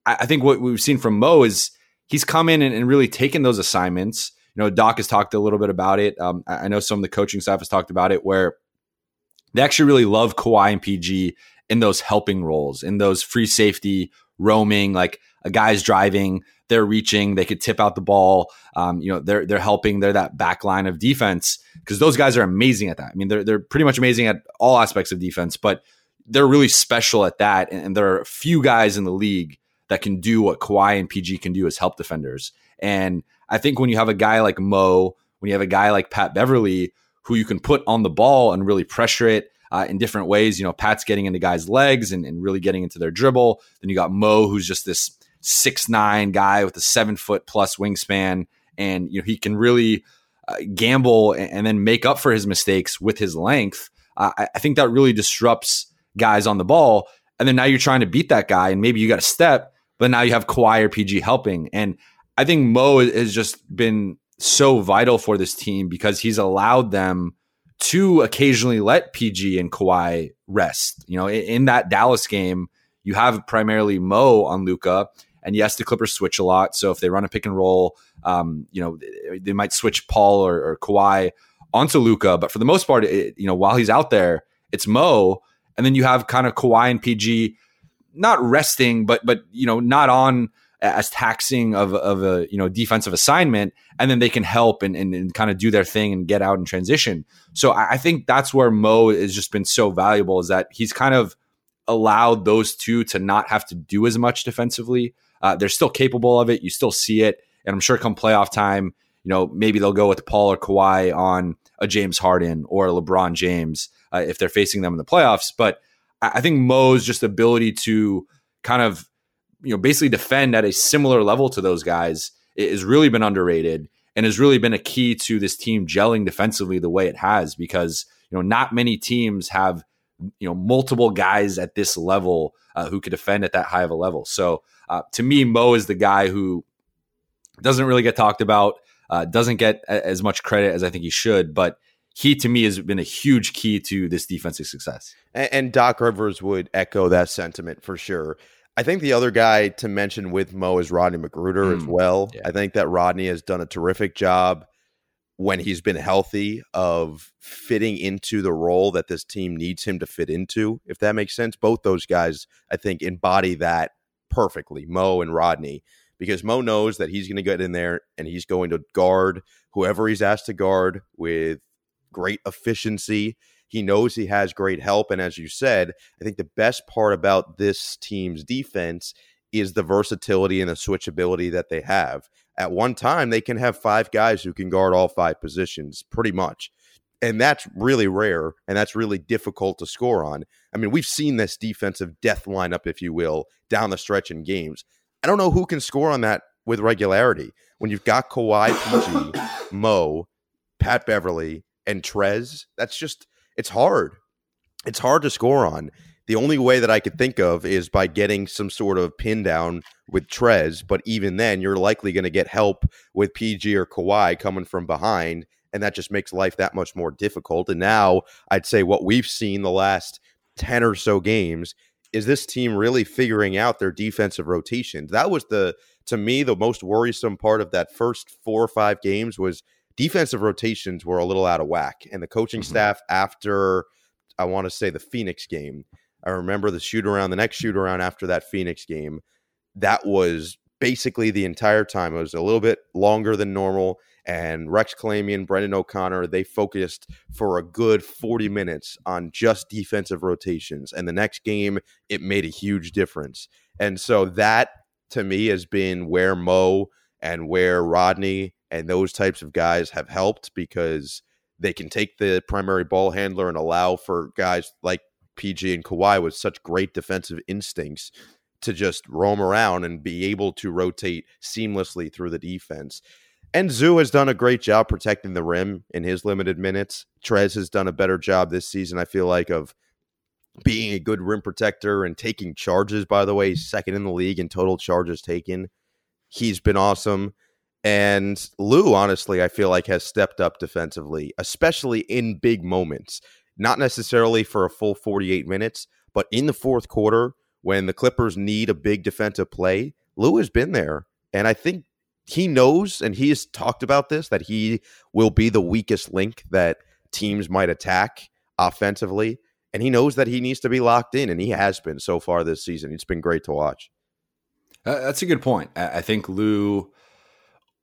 I, I think what we've seen from Mo is he's come in and, and really taken those assignments. You know, Doc has talked a little bit about it. Um, I, I know some of the coaching staff has talked about it where they actually really love Kawhi and PG in those helping roles, in those free safety, roaming, like a guy's driving, they're reaching, they could tip out the ball. Um, you know, they're they're helping, they're that back line of defense because those guys are amazing at that. I mean, they're they're pretty much amazing at all aspects of defense, but they're really special at that. And, and there are a few guys in the league that can do what Kawhi and PG can do as help defenders. And I think when you have a guy like Mo, when you have a guy like Pat Beverley, who you can put on the ball and really pressure it uh, in different ways, you know, Pat's getting into guys' legs and, and really getting into their dribble. Then you got Mo, who's just this six nine guy with a seven foot plus wingspan, and you know he can really uh, gamble and, and then make up for his mistakes with his length. Uh, I, I think that really disrupts guys on the ball. And then now you're trying to beat that guy, and maybe you got a step, but now you have Kawhi or PG helping. And I think Mo has just been so vital for this team because he's allowed them to occasionally let PG and Kawhi rest. You know, in, in that Dallas game, you have primarily Mo on Luka. And yes, the Clippers switch a lot. So if they run a pick and roll, um, you know, they might switch Paul or, or Kawhi onto Luka. But for the most part, it, you know, while he's out there, it's Mo. And then you have kind of Kawhi and PG not resting, but but you know, not on as taxing of, of a you know defensive assignment, and then they can help and, and, and kind of do their thing and get out and transition. So I, I think that's where Mo has just been so valuable is that he's kind of allowed those two to not have to do as much defensively. Uh, they're still capable of it. You still see it, and I'm sure come playoff time, you know maybe they'll go with Paul or Kawhi on a James Harden or a LeBron James uh, if they're facing them in the playoffs. But I, think Mo's just ability to kind of you know basically defend at a similar level to those guys has really been underrated and has really been a key to this team gelling defensively the way it has because you know not many teams have you know multiple guys at this level uh, who could defend at that high of a level. So uh, to me, Mo is the guy who doesn't really get talked about, uh, doesn't get a- as much credit as I think he should, but he to me has been a huge key to this defensive success. And, and Doc Rivers would echo that sentiment for sure. I think the other guy to mention with Mo is Rodney McGruder as Mm, well. yeah. I think that Rodney has done a terrific job when he's been healthy of fitting into the role that this team needs him to fit into, if that makes sense. Both those guys, I think, embody that perfectly, Mo and Rodney, because Mo knows that he's going to get in there and he's going to guard whoever he's asked to guard with great efficiency. He knows he has great help. And as you said, I think the best part about this team's defense is the versatility and the switchability that they have. At one time, they can have five guys who can guard all five positions, pretty much. And that's really rare and that's really difficult to score on. I mean, we've seen this defensive death lineup, if you will, down the stretch in games. I don't know who can score on that with regularity. When you've got Kawhi, PG, Mo, Pat Beverley, and Trez, that's just, it's hard. It's hard to score on. The only way that I could think of is by getting some sort of pin down with Trez, but even then, you're likely going to get help with PG or Kawhi coming from behind, and that just makes life that much more difficult. And now, I'd say what we've seen the last 10 or so games is this team really figuring out their defensive rotations. That was the, to me, the most worrisome part of that first four or five games was defensive rotations were a little out of whack. And the coaching Mhm. staff after, I want to say, the Phoenix game, I remember the shoot around, the next shoot around after that Phoenix game, that was basically the entire time. It was a little bit longer than normal. And Rex Kalamian, Brendan O'Connor, they focused for a good 40 minutes on just defensive rotations. And the next game, it made a huge difference. And so that to me has been where Mo and where Rodney and those types of guys have helped because they can take the primary ball handler and allow for guys like PG and Kawhi with such great defensive instincts to just roam around and be able to rotate seamlessly through the defense. And Zoo has done a great job protecting the rim in his limited minutes. Trez has done a better job this season, I feel like, of being a good rim protector and taking charges, by the way. Second in the league in total charges taken. He's been awesome. And Lou, honestly, I feel like has stepped up defensively, especially in big moments. Not necessarily for a full 48 minutes, but in the fourth quarter, when the Clippers need a big defensive play, Lou has been there. And I think he knows, and he has talked about this, that he will be the weakest link that teams might attack offensively. And he knows that he needs to be locked in, and he has been so far this season. It's been great to watch. Uh, that's a good point. I, I think Lou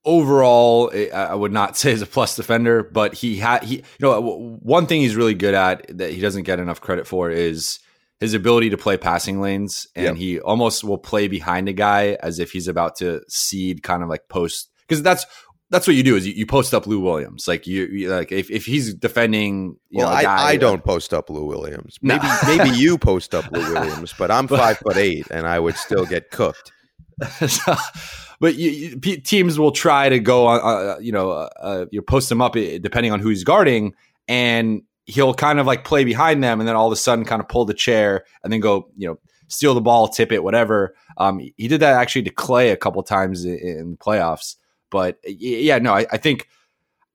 overall, I I would not say is a plus defender, but he had he you know one thing he's really good at that he doesn't get enough credit for is his ability to play passing lanes, and Yep. he almost will play behind a guy as if he's about to seed, kind of like post because that's. That's what you do is you, you post up Lou Williams like you, you like if, if he's defending you Well, know, I, guy, I don't post up Lou Williams. No. Maybe maybe you post up Lou Williams, but I'm But- five foot eight, and I would still get cooked. So, but you, teams will try to go on, uh, you know, uh, uh, you post him up eh, depending on who he's guarding, and he'll kind of like play behind them, and then all of a sudden kind of pull the chair and then go, you know, steal the ball, tip it, whatever. Um, he did that actually to Clay a couple times in, in the playoffs, but yeah, no, I, I think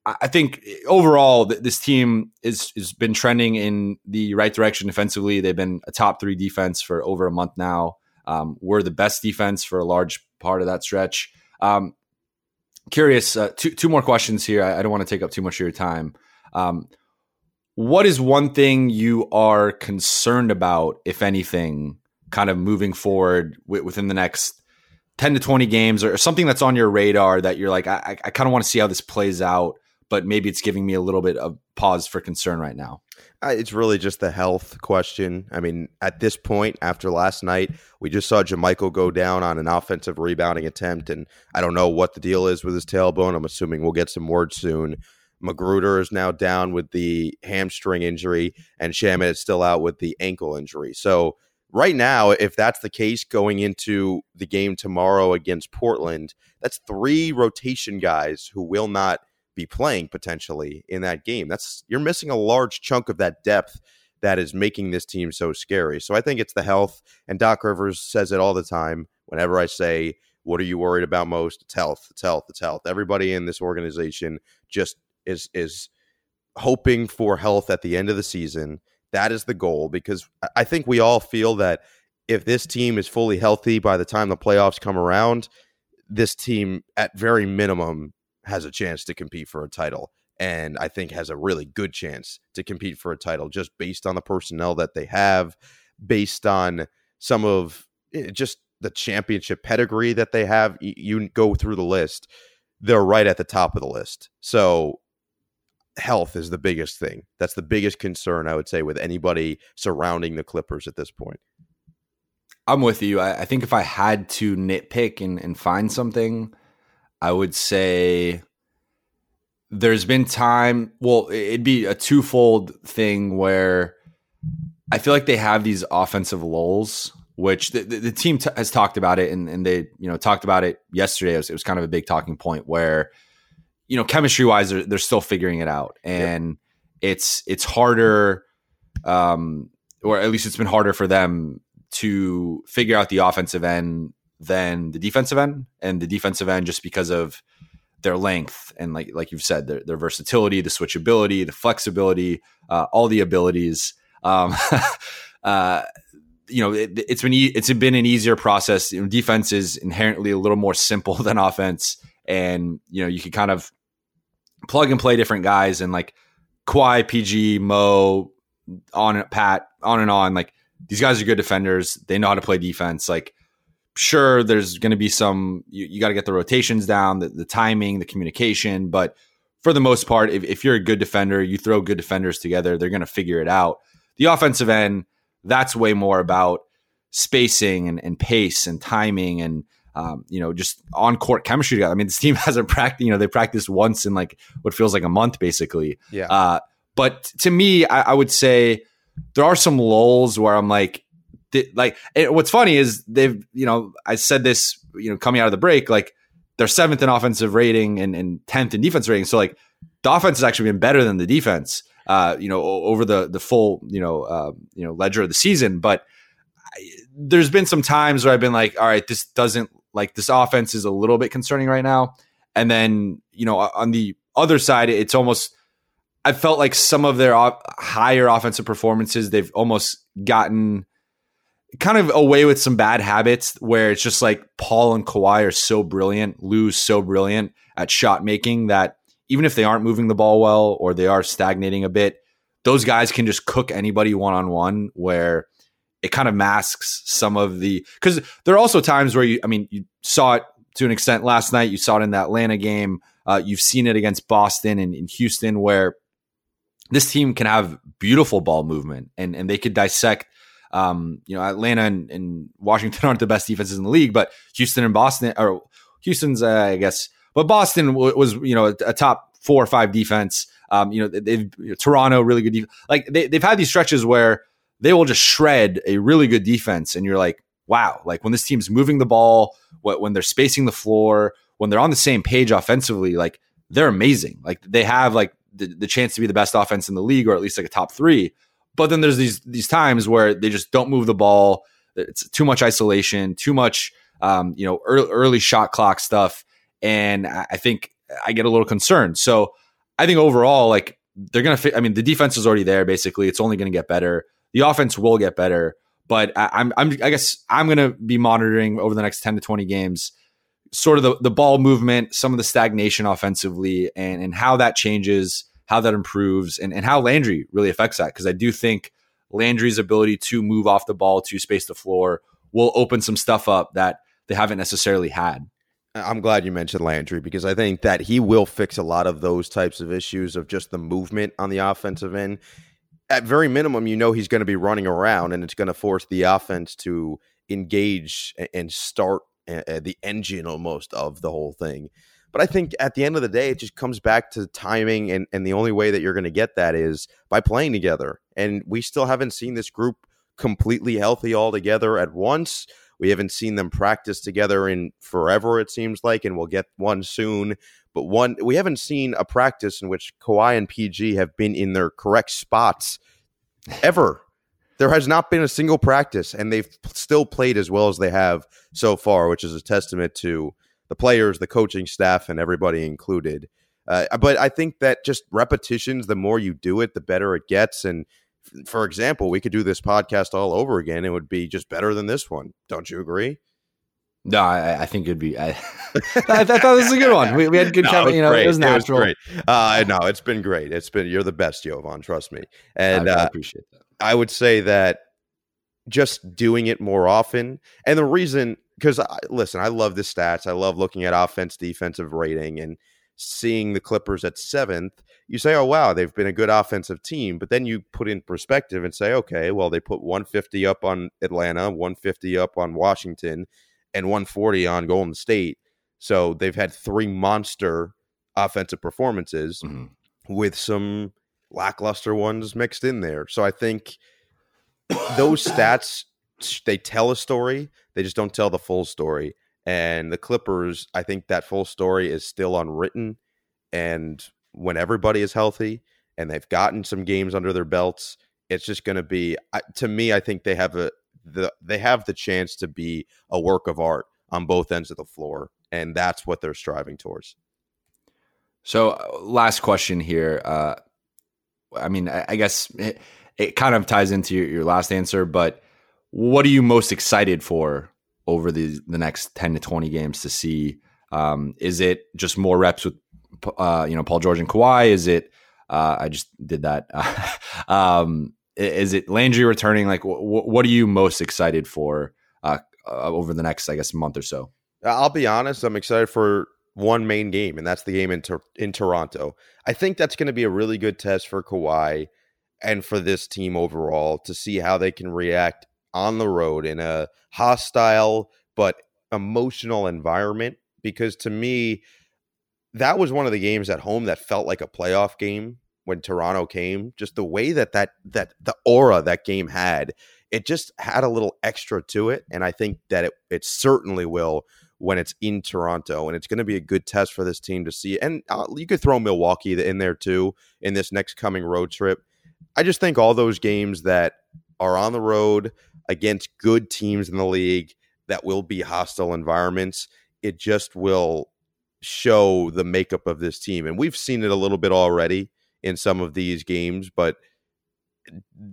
I I think overall th- this team is has been trending in the right direction defensively. They've been a top three defense for over a month now. Um, we're the best defense for a large part of that stretch. Um, curious, uh, two two more questions here. I, I don't want to take up too much of your time. Um, what is one thing you are concerned about, if anything, kind of moving forward wi- within the next 10 to 20 games or something that's on your radar that you're like, I, I- I kind of want to see how this plays out, but maybe it's giving me a little bit of pause for concern right now? Uh, It's really just the health question. I mean, at this point, after last night, we just saw JaMychal go down on an offensive rebounding attempt, and I don't know what the deal is with his tailbone. I'm assuming we'll get some word soon. McGruder is now down with the hamstring injury, and Shamet is still out with the ankle injury. So, right now, if that's the case going into the game tomorrow against Portland, that's three rotation guys who will not be playing potentially in that game. That's you're missing a large chunk of that depth that is making this team so scary. So I think it's the health and Doc Rivers says it all the time whenever I say what are you worried about most? It's health. It's health. It's health. Everybody in this organization just is is hoping for health at the end of the season. That is the goal because I- think we all feel that if this team is fully healthy by the time the playoffs come around, this team at very minimum has a chance to compete for a title and I think has a really good chance to compete for a title just based on the personnel that they have, based on some of eh, just the championship pedigree that they have. You go through the list, they're right at the top of the list. So health is the biggest thing. That's the biggest concern I would say with anybody surrounding the Clippers at this point. I'm with you. I, I think if I had to nitpick and, and find something, I would say there's been time. Well, it'd be a twofold thing where I feel like they have these offensive lulls, which the, the, the team t- has talked about it, and, and they you know talked about it yesterday. It was, it was kind of a big talking point where you know chemistry wise, they're, they're still figuring it out, and it's it's harder, um, or at least it's been harder for them to figure out the offensive end than the defensive end, and the defensive end just because of their length and like like you've said, their, their versatility, the switchability, the flexibility, uh, all the abilities. Um, uh, you know, it, it's been e- it's been an easier process. You know, defense is inherently a little more simple than offense, and you know you can kind of plug and play different guys and like Kawhi, PG, Mo, on Pat, on and on. Like these guys are good defenders. They know how to play defense. Like sure, there's going to be some. You, you got to get the rotations down, the, the timing, the communication, but for the most part, if, if you're a good defender, you throw good defenders together, they're going to figure it out. The offensive end, that's way more about spacing and, and pace and timing and um, you know just on court chemistry. together. I mean, this team hasn't practiced. You know, they practiced once in like what feels like a month, basically. Yeah. Uh, but to me, I, I would say there are some lulls where I'm like, th- like and what's funny is they've you know I said this you know coming out of the break like they're seventh in offensive rating and, and tenth in defense rating. So like the offense has actually been better than the defense. Uh, you know, over the the full you know uh, you know ledger of the season, but I, there's been some times where I've been like, all right, this doesn't like this offense is a little bit concerning right now. And then you know on the other side, it's almost I felt like some of their op- higher offensive performances they've almost gotten kind of away with some bad habits where it's just like Paul and Kawhi are so brilliant, Lou's so brilliant at shot making that even if they aren't moving the ball well or they are stagnating a bit, those guys can just cook anybody one on one where it kind of masks some of the because there are also times where you I mean you saw it to an extent last night, you saw it in that Atlanta game, uh, you've seen it against Boston and in Houston where this team can have beautiful ball movement and and they could dissect um, you know, Atlanta and, and, Washington aren't the best defenses in the league, but Houston and Boston, or Houston's, uh, I guess, but Boston w- was, you know, a, a, top four or five defense. Um, you know, they've you know, Toronto really good. Def- like they, they've had these stretches where they will just shred a really good defense, and you're like, wow, like when this team's moving the ball, what, when they're spacing the floor, when they're on the same page offensively, like they're amazing. Like they have like the, the chance to be the best offense in the league, or at least like a top three. But then there's these these times where they just don't move the ball. It's too much isolation, too much um, you know early, early shot clock stuff, and I think I get a little concerned. So I think overall, like they're gonna. I mean, the defense is already there. Basically, it's only gonna get better. The offense will get better, but I, I'm, I'm, I guess I'm gonna be monitoring over the next ten to twenty games, sort of the the ball movement, some of the stagnation offensively, and and how that changes, how that improves, and and how Landry really affects that. Because I do think Landry's ability to move off the ball to space the floor will open some stuff up that they haven't necessarily had. I'm glad you mentioned Landry because I think that he will fix a lot of those types of issues of just the movement on the offensive end. At very minimum, you know he's going to be running around and it's going to force the offense to engage and start the engine almost of the whole thing. But I think at the end of the day, it just comes back to timing. And, and the only way that you're going to get that is by playing together. And we still haven't seen this group completely healthy all together at once. We haven't seen them practice together in forever, it seems like, and we'll get one soon. But one, we haven't seen a practice in which Kawhi and PG have been in their correct spots ever. There has not been a single practice, and they've still played as well as they have so far, which is a testament to the players, the coaching staff, and everybody included. Uh, but I think that just repetitions, the more you do it, the better it gets. And for example, we could do this podcast all over again. It would be just better than this one. Don't you agree? No, I, I think it'd be. I, I, thought this was a good one. We, we had good, no, you know, great. it was natural. It was great. Uh, no, it's been great. It's been you're the best, Jovan. Trust me. And I, I uh, appreciate that. I would say that just doing it more often, and the reason because listen, I love the stats. I love looking at offense, defensive rating, and seeing the Clippers at seventh you say, oh, wow, they've been a good offensive team. But then you put in perspective and say, okay, well, they put 150 up on Atlanta, 150 up on Washington, and 140 on Golden State. So they've had three monster offensive performances mm-hmm. with some lackluster ones mixed in there. So I think those stats, they tell a story, they just don't tell the full story. And the Clippers, I think that full story is still unwritten. And when everybody is healthy and they've gotten some games under their belts, it's just going to be to me. I think they have a the they have the chance to be a work of art on both ends of the floor, and that's what they're striving towards. So, uh, last question here. Uh, I mean, I, I guess it, it, kind of ties into your, your last answer, but what are you most excited for over the the next ten to twenty games to see? Um, is it just more reps with uh, you know, Paul George and Kawhi? Is it? Uh, I just did that. um, is it Landry returning? Like, what are you most excited for uh, uh, over the next, I guess, month or so? I'll be honest. I'm excited for one main game, and that's the game in in Toronto. I think that's going to be a really good test for Kawhi and for this team overall to see how they can react on the road in a hostile but emotional environment. Because to me, that was one of the games at home that felt like a playoff game when Toronto came. Just the way that that that the aura that game had, it just had a little extra to it, and I think that it it certainly will when it's in Toronto, and it's going to be a good test for this team to see. And uh, you could throw Milwaukee in there too in this next coming road trip. I just think all those games that are on the road against good teams in the league that will be hostile environments, it just will show the makeup of this team. And we've seen it a little bit already in some of these games, but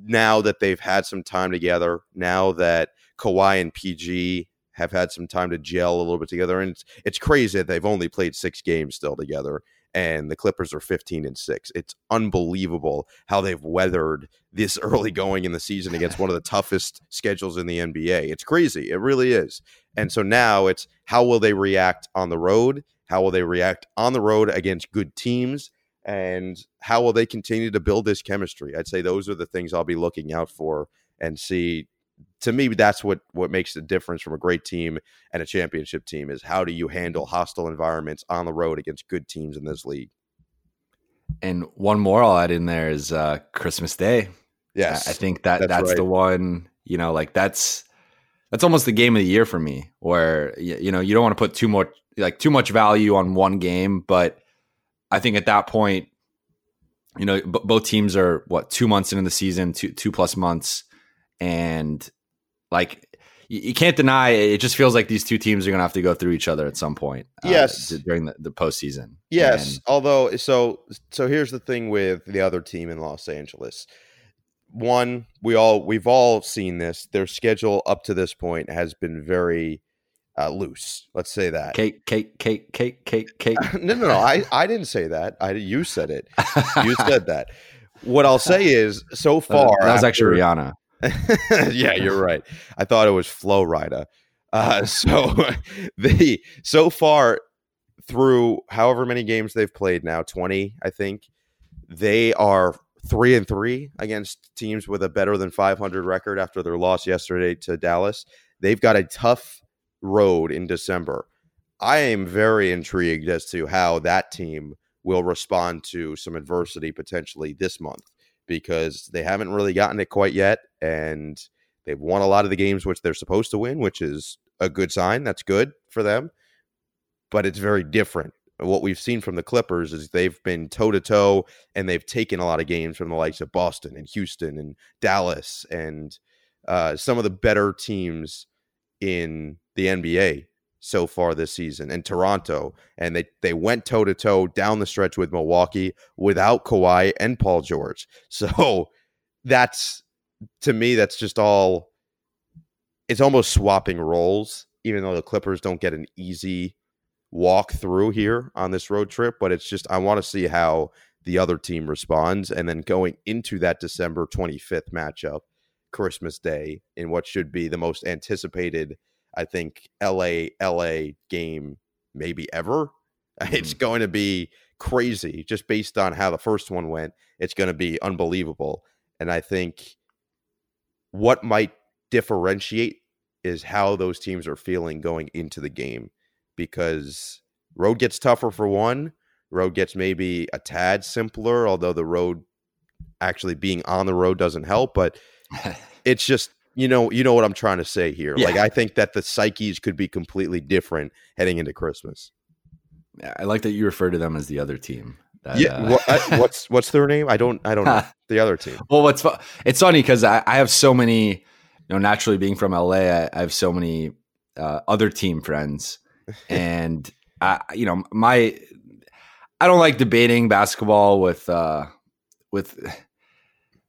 now that they've had some time together, now that Kawhi and PG have had some time to gel a little bit together, and it's, it's crazy that they've only played six games still together, and the Clippers are 15 and six. It's unbelievable how they've weathered this early going in the season against one of the toughest schedules in the NBA. It's crazy. It really is. And so now it's how will they react on the road? How will they react on the road against good teams? And how will they continue to build this chemistry? I'd say those are the things I'll be looking out for and see. To me, that's what what makes the difference from a great team and a championship team is how do you handle hostile environments on the road against good teams in this league. And one more I'll add in there is uh, Christmas Day. Yes, I think that that's, that's right. the one. You know, like that's that's almost the game of the year for me. Where you know you don't want to put too much like too much value on one game, but I think at that point, you know, b- both teams are what two months into the season, two two plus months, and like you, you can't deny it. it Just feels like these two teams are going to have to go through each other at some point. uh, Yes. d- during the, the postseason. Yes, And- although so so here's the thing with the other team in Los Angeles. One, we all we've all seen this. Their schedule up to this point has been very uh, loose. Let's say that. cake, cake, cake, cake, cake, cake. no, no, no. I, I didn't say that. I you said it. You said that. What I'll say is, so Uh, far, that was actually Rihanna. yeah, you're right. I thought it was Flo Rida. Uh, so the so far through however many games they've played now, twenty, I think, they are three and three against teams with a better than 500 record after their loss yesterday to Dallas. They've got a tough road in December. I am very intrigued as to how that team will respond to some adversity potentially this month because they haven't really gotten it quite yet and they've won a lot of the games which they're supposed to win, which is a good sign. That's good for them. But it's very different. What we've seen from the Clippers is they've been toe to toe and they've taken a lot of games from the likes of Boston and Houston and Dallas and uh, some of the better teams in the NBA so far this season and Toronto. And they, they went toe to toe down the stretch with Milwaukee without Kawhi and Paul George. So that's to me, that's just all it's almost swapping roles, even though the Clippers don't get an easy walk through here on this road trip. But it's just I want to see how the other team responds. And then going into that December 25th matchup, Christmas Day, in what should be the most anticipated, I think, LA LA game maybe ever. It's mm-hmm. going to be crazy just based on how the first one went. It's going to be unbelievable. And I think what might differentiate is how those teams are feeling going into the game because road gets tougher for one, road gets maybe a tad simpler, although the road actually being on the road doesn't help, but it's just you know you know what I'm trying to say here. Yeah. Like I think that the psyches could be completely different heading into Christmas. I like that you refer to them as the other team. That, yeah, uh, what, I- what's what's their name? I don't I don't know the other team. Well, what's it's funny because I, I have so many, you know, naturally being from LA, I, I have so many uh, other team friends, and I, you know, my I don't like debating basketball with uh, with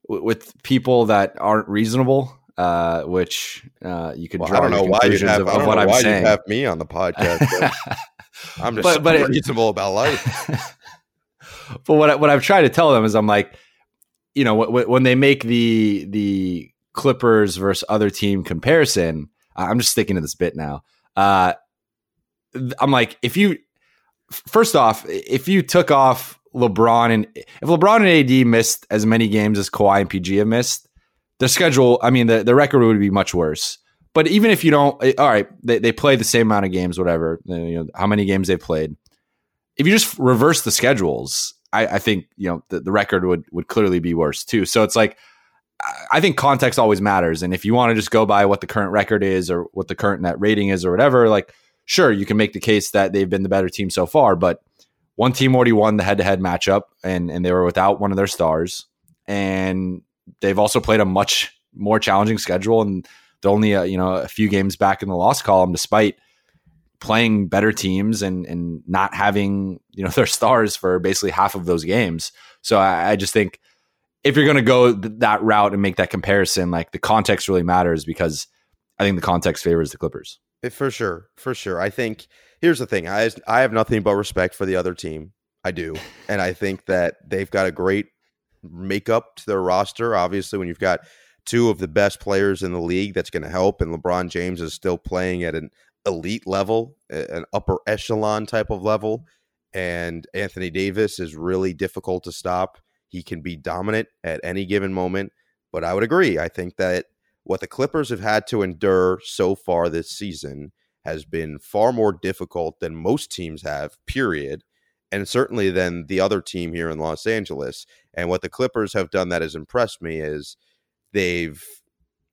with people that aren't reasonable. Uh, which uh, you could Well, draw I don't know why you have of, I don't what know I'm why you have me on the podcast. I'm just But- so but it- reasonable about life. but what I, what I've tried to tell them is I'm like, you know, when, when they make the the Clippers versus other team comparison, I'm just sticking to this bit now. Uh, I'm like, if you first off, if you took off LeBron and if LeBron and AD missed as many games as Kawhi and PG have missed, the schedule, I mean, the, the record would be much worse. But even if you don't, eh, all right, they, they play the same amount of games, whatever, you know, how many games they've played. If you just reverse the schedules, I, I think, you know, the, the record would, would clearly be worse too. So it's like, I think context always matters. And if you want to just go by what the current record is or what the current net rating is or whatever, like, sure, you can make the case that they've been the better team so far, but one team already won the head to head matchup and, and they were without one of their stars. And they've also played a much more challenging schedule and they're only uh, you know a few games back in the loss column despite playing better teams and and not having you know their stars for basically half of those games so i, I just think if you're going to go th- that route and make that comparison like the context really matters because i think the context favors the clippers For sure, for sure. I think here's the thing. I I have nothing but respect for the other team. I do, and I think that they've got a great makeup to their roster. Obviously, when you've got two of the best players in the league, that's going to help. And LeBron James is still playing at an elite level, an upper echelon type of level. And Anthony Davis is really difficult to stop. He can be dominant at any given moment. But I would agree. I think that what the Clippers have had to endure so far this season has been far more difficult than most teams have, period. And certainly than the other team here in Los Angeles. And what the Clippers have done that has impressed me is they've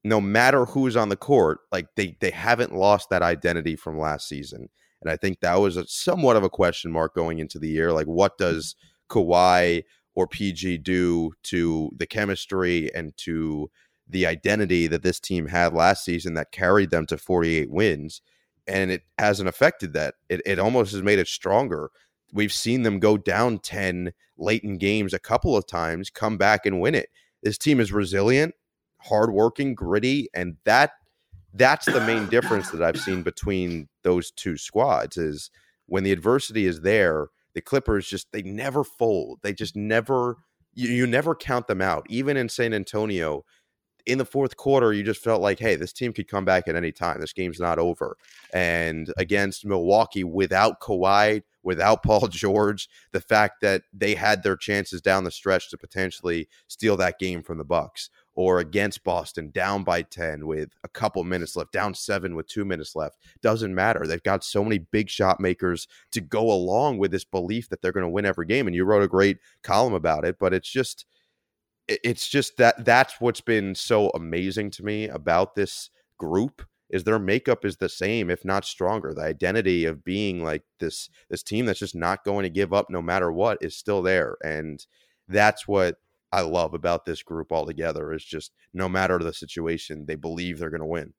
no matter who's on the court, like they they haven't lost that identity from last season. And I think that was a, somewhat of a question mark going into the year. Like, what does Kawhi or PG do to the chemistry and to the identity that this team had last season that carried them to 48 wins. And it hasn't affected that. It, it almost has made it stronger. We've seen them go down 10 late in games a couple of times, come back and win it. This team is resilient, hardworking, gritty, and that that's the main difference that I've seen between those two squads is when the adversity is there, the Clippers just they never fold. They just never you, you never count them out. Even in San Antonio, in the fourth quarter, you just felt like, hey, this team could come back at any time. This game's not over. And against Milwaukee, without Kawhi, without Paul George, the fact that they had their chances down the stretch to potentially steal that game from the Bucks, or against Boston, down by ten with a couple minutes left, down seven with two minutes left, doesn't matter. They've got so many big shot makers to go along with this belief that they're going to win every game. And you wrote a great column about it, but it's just it's just that that's what's been so amazing to me about this group is their makeup is the same if not stronger the identity of being like this this team that's just not going to give up no matter what is still there and that's what i love about this group altogether is just no matter the situation they believe they're going to win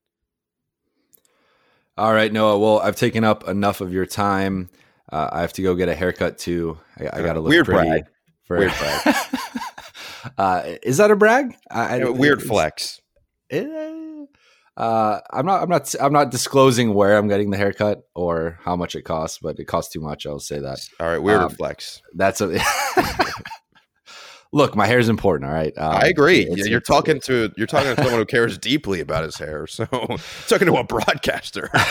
All right, Noah. Well, I've taken up enough of your time. Uh, I have to go get a haircut too. I, I got to look Weird pretty. brag. For, Weird brag. uh, is that a brag? I, I- weird flex Eh, uh, I'm not. I'm not. I'm not disclosing where I'm getting the haircut or how much it costs, but it costs too much. I'll say that. all right weirder Um, flex That's a. Look, my hair is important. All right. Um, I agree. it's- you're it's- talking to you're talking to someone who cares deeply about his hair. So talking to a broadcaster.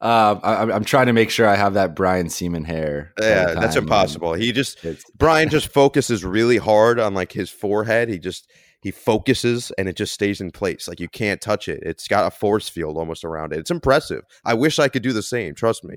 um, I, I'm- I'm trying to make sure I have that Brian Sieman hair. Yeah, that's impossible. He just Brian just focuses really hard on like his forehead. He just he focuses and it just stays in place. Like you can't touch it. It's got a force field almost around it. It's impressive. I wish I could do the same. Trust me.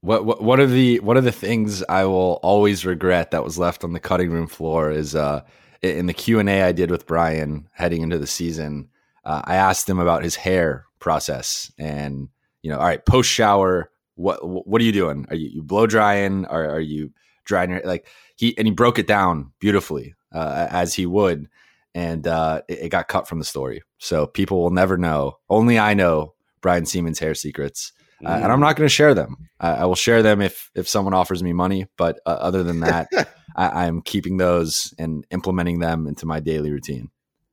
What, what one of the one of the things I will always regret that was left on the cutting room floor is uh in the Q and A I did with Brian heading into the season. Uh, I asked him about his hair process and you know, all right, post shower, what what are you doing? Are you, you blow drying? Or are you drying your like he and he broke it down beautifully uh, as he would, and uh, it, it got cut from the story, so people will never know. Only I know Brian Sieman's hair secrets uh, and I'm not going to share them. I, I will share them if if someone offers me money, but uh, other than that, I, I'm keeping those and implementing them into my daily routine.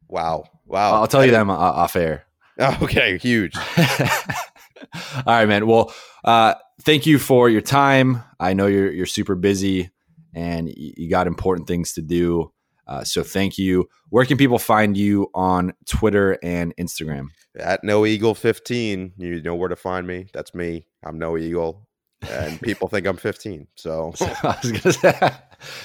Wow. Wow. I'll tell you them uh, off air. Okay, huge. All right, man. Well, uh, thank you for your time. I know you're you're super busy and you got important things to do. Uh, so thank you. Where can people find you on Twitter and Instagram? At Noah Eagle 15, you know where to find me. That's me. I'm Noah Eagle. And people think I'm 15. So I was gonna say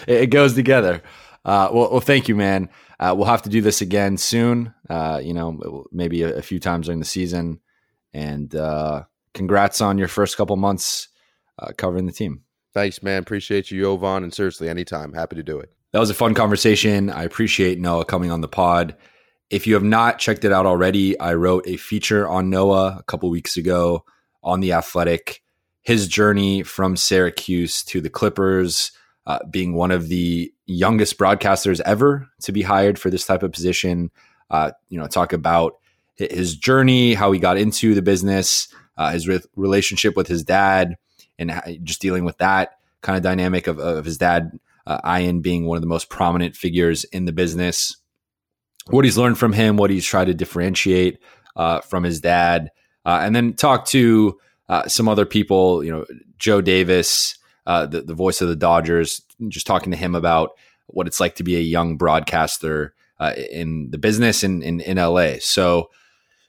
it, it goes together. Uh, well, well, thank you, man. Uh, we'll have to do this again soon. Uh, you know, maybe a, a few times during the season. And uh, congrats on your first couple months uh, covering the team. thanks, man. Appreciate you, Jovan. And seriously, anytime. Happy to do it. That was a fun conversation. I appreciate Noah coming on the pod. If you have not checked it out already, I wrote a feature on Noah a couple weeks ago on the Athletic. His journey from Syracuse to the Clippers, uh, being one of the youngest broadcasters ever to be hired for this type of position. Uh, you know, talk about his journey, how he got into the business, uh, his re- relationship with his dad, and just dealing with that kind of dynamic of, of his dad uh, Ian being one of the most prominent figures in the business. What he's learned from him, what he's tried to differentiate uh, from his dad, uh, and then talk to uh, some other people. You know, Joe Davis, uh, the the voice of the Dodgers, just talking to him about what it's like to be a young broadcaster uh, in the business in, in in LA. So,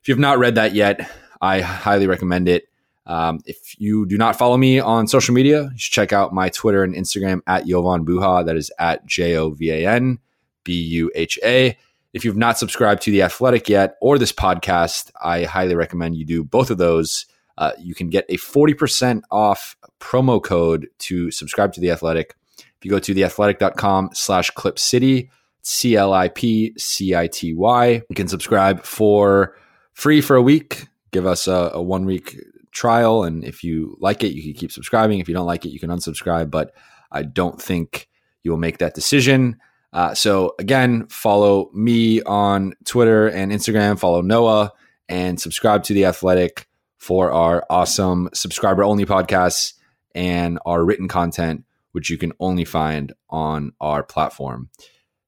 if you've not read that yet, I highly recommend it. Um, if you do not follow me on social media, you should check out my Twitter and Instagram at Jovan Buha. That is at J O V A N B U H A. If you've not subscribed to The Athletic yet or this podcast, I highly recommend you do both of those. Uh, you can get a 40% off promo code to subscribe to The Athletic. If you go to theathletic.com slash clip city, C L I P C I T Y, you can subscribe for free for a week. Give us a, a one week trial. And if you like it, you can keep subscribing. If you don't like it, you can unsubscribe. But I don't think you will make that decision. Uh, so again, follow me on Twitter and Instagram. Follow Noah and subscribe to the Athletic for our awesome subscriber only podcasts and our written content, which you can only find on our platform.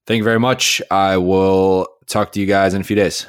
Thank you very much. I will talk to you guys in a few days.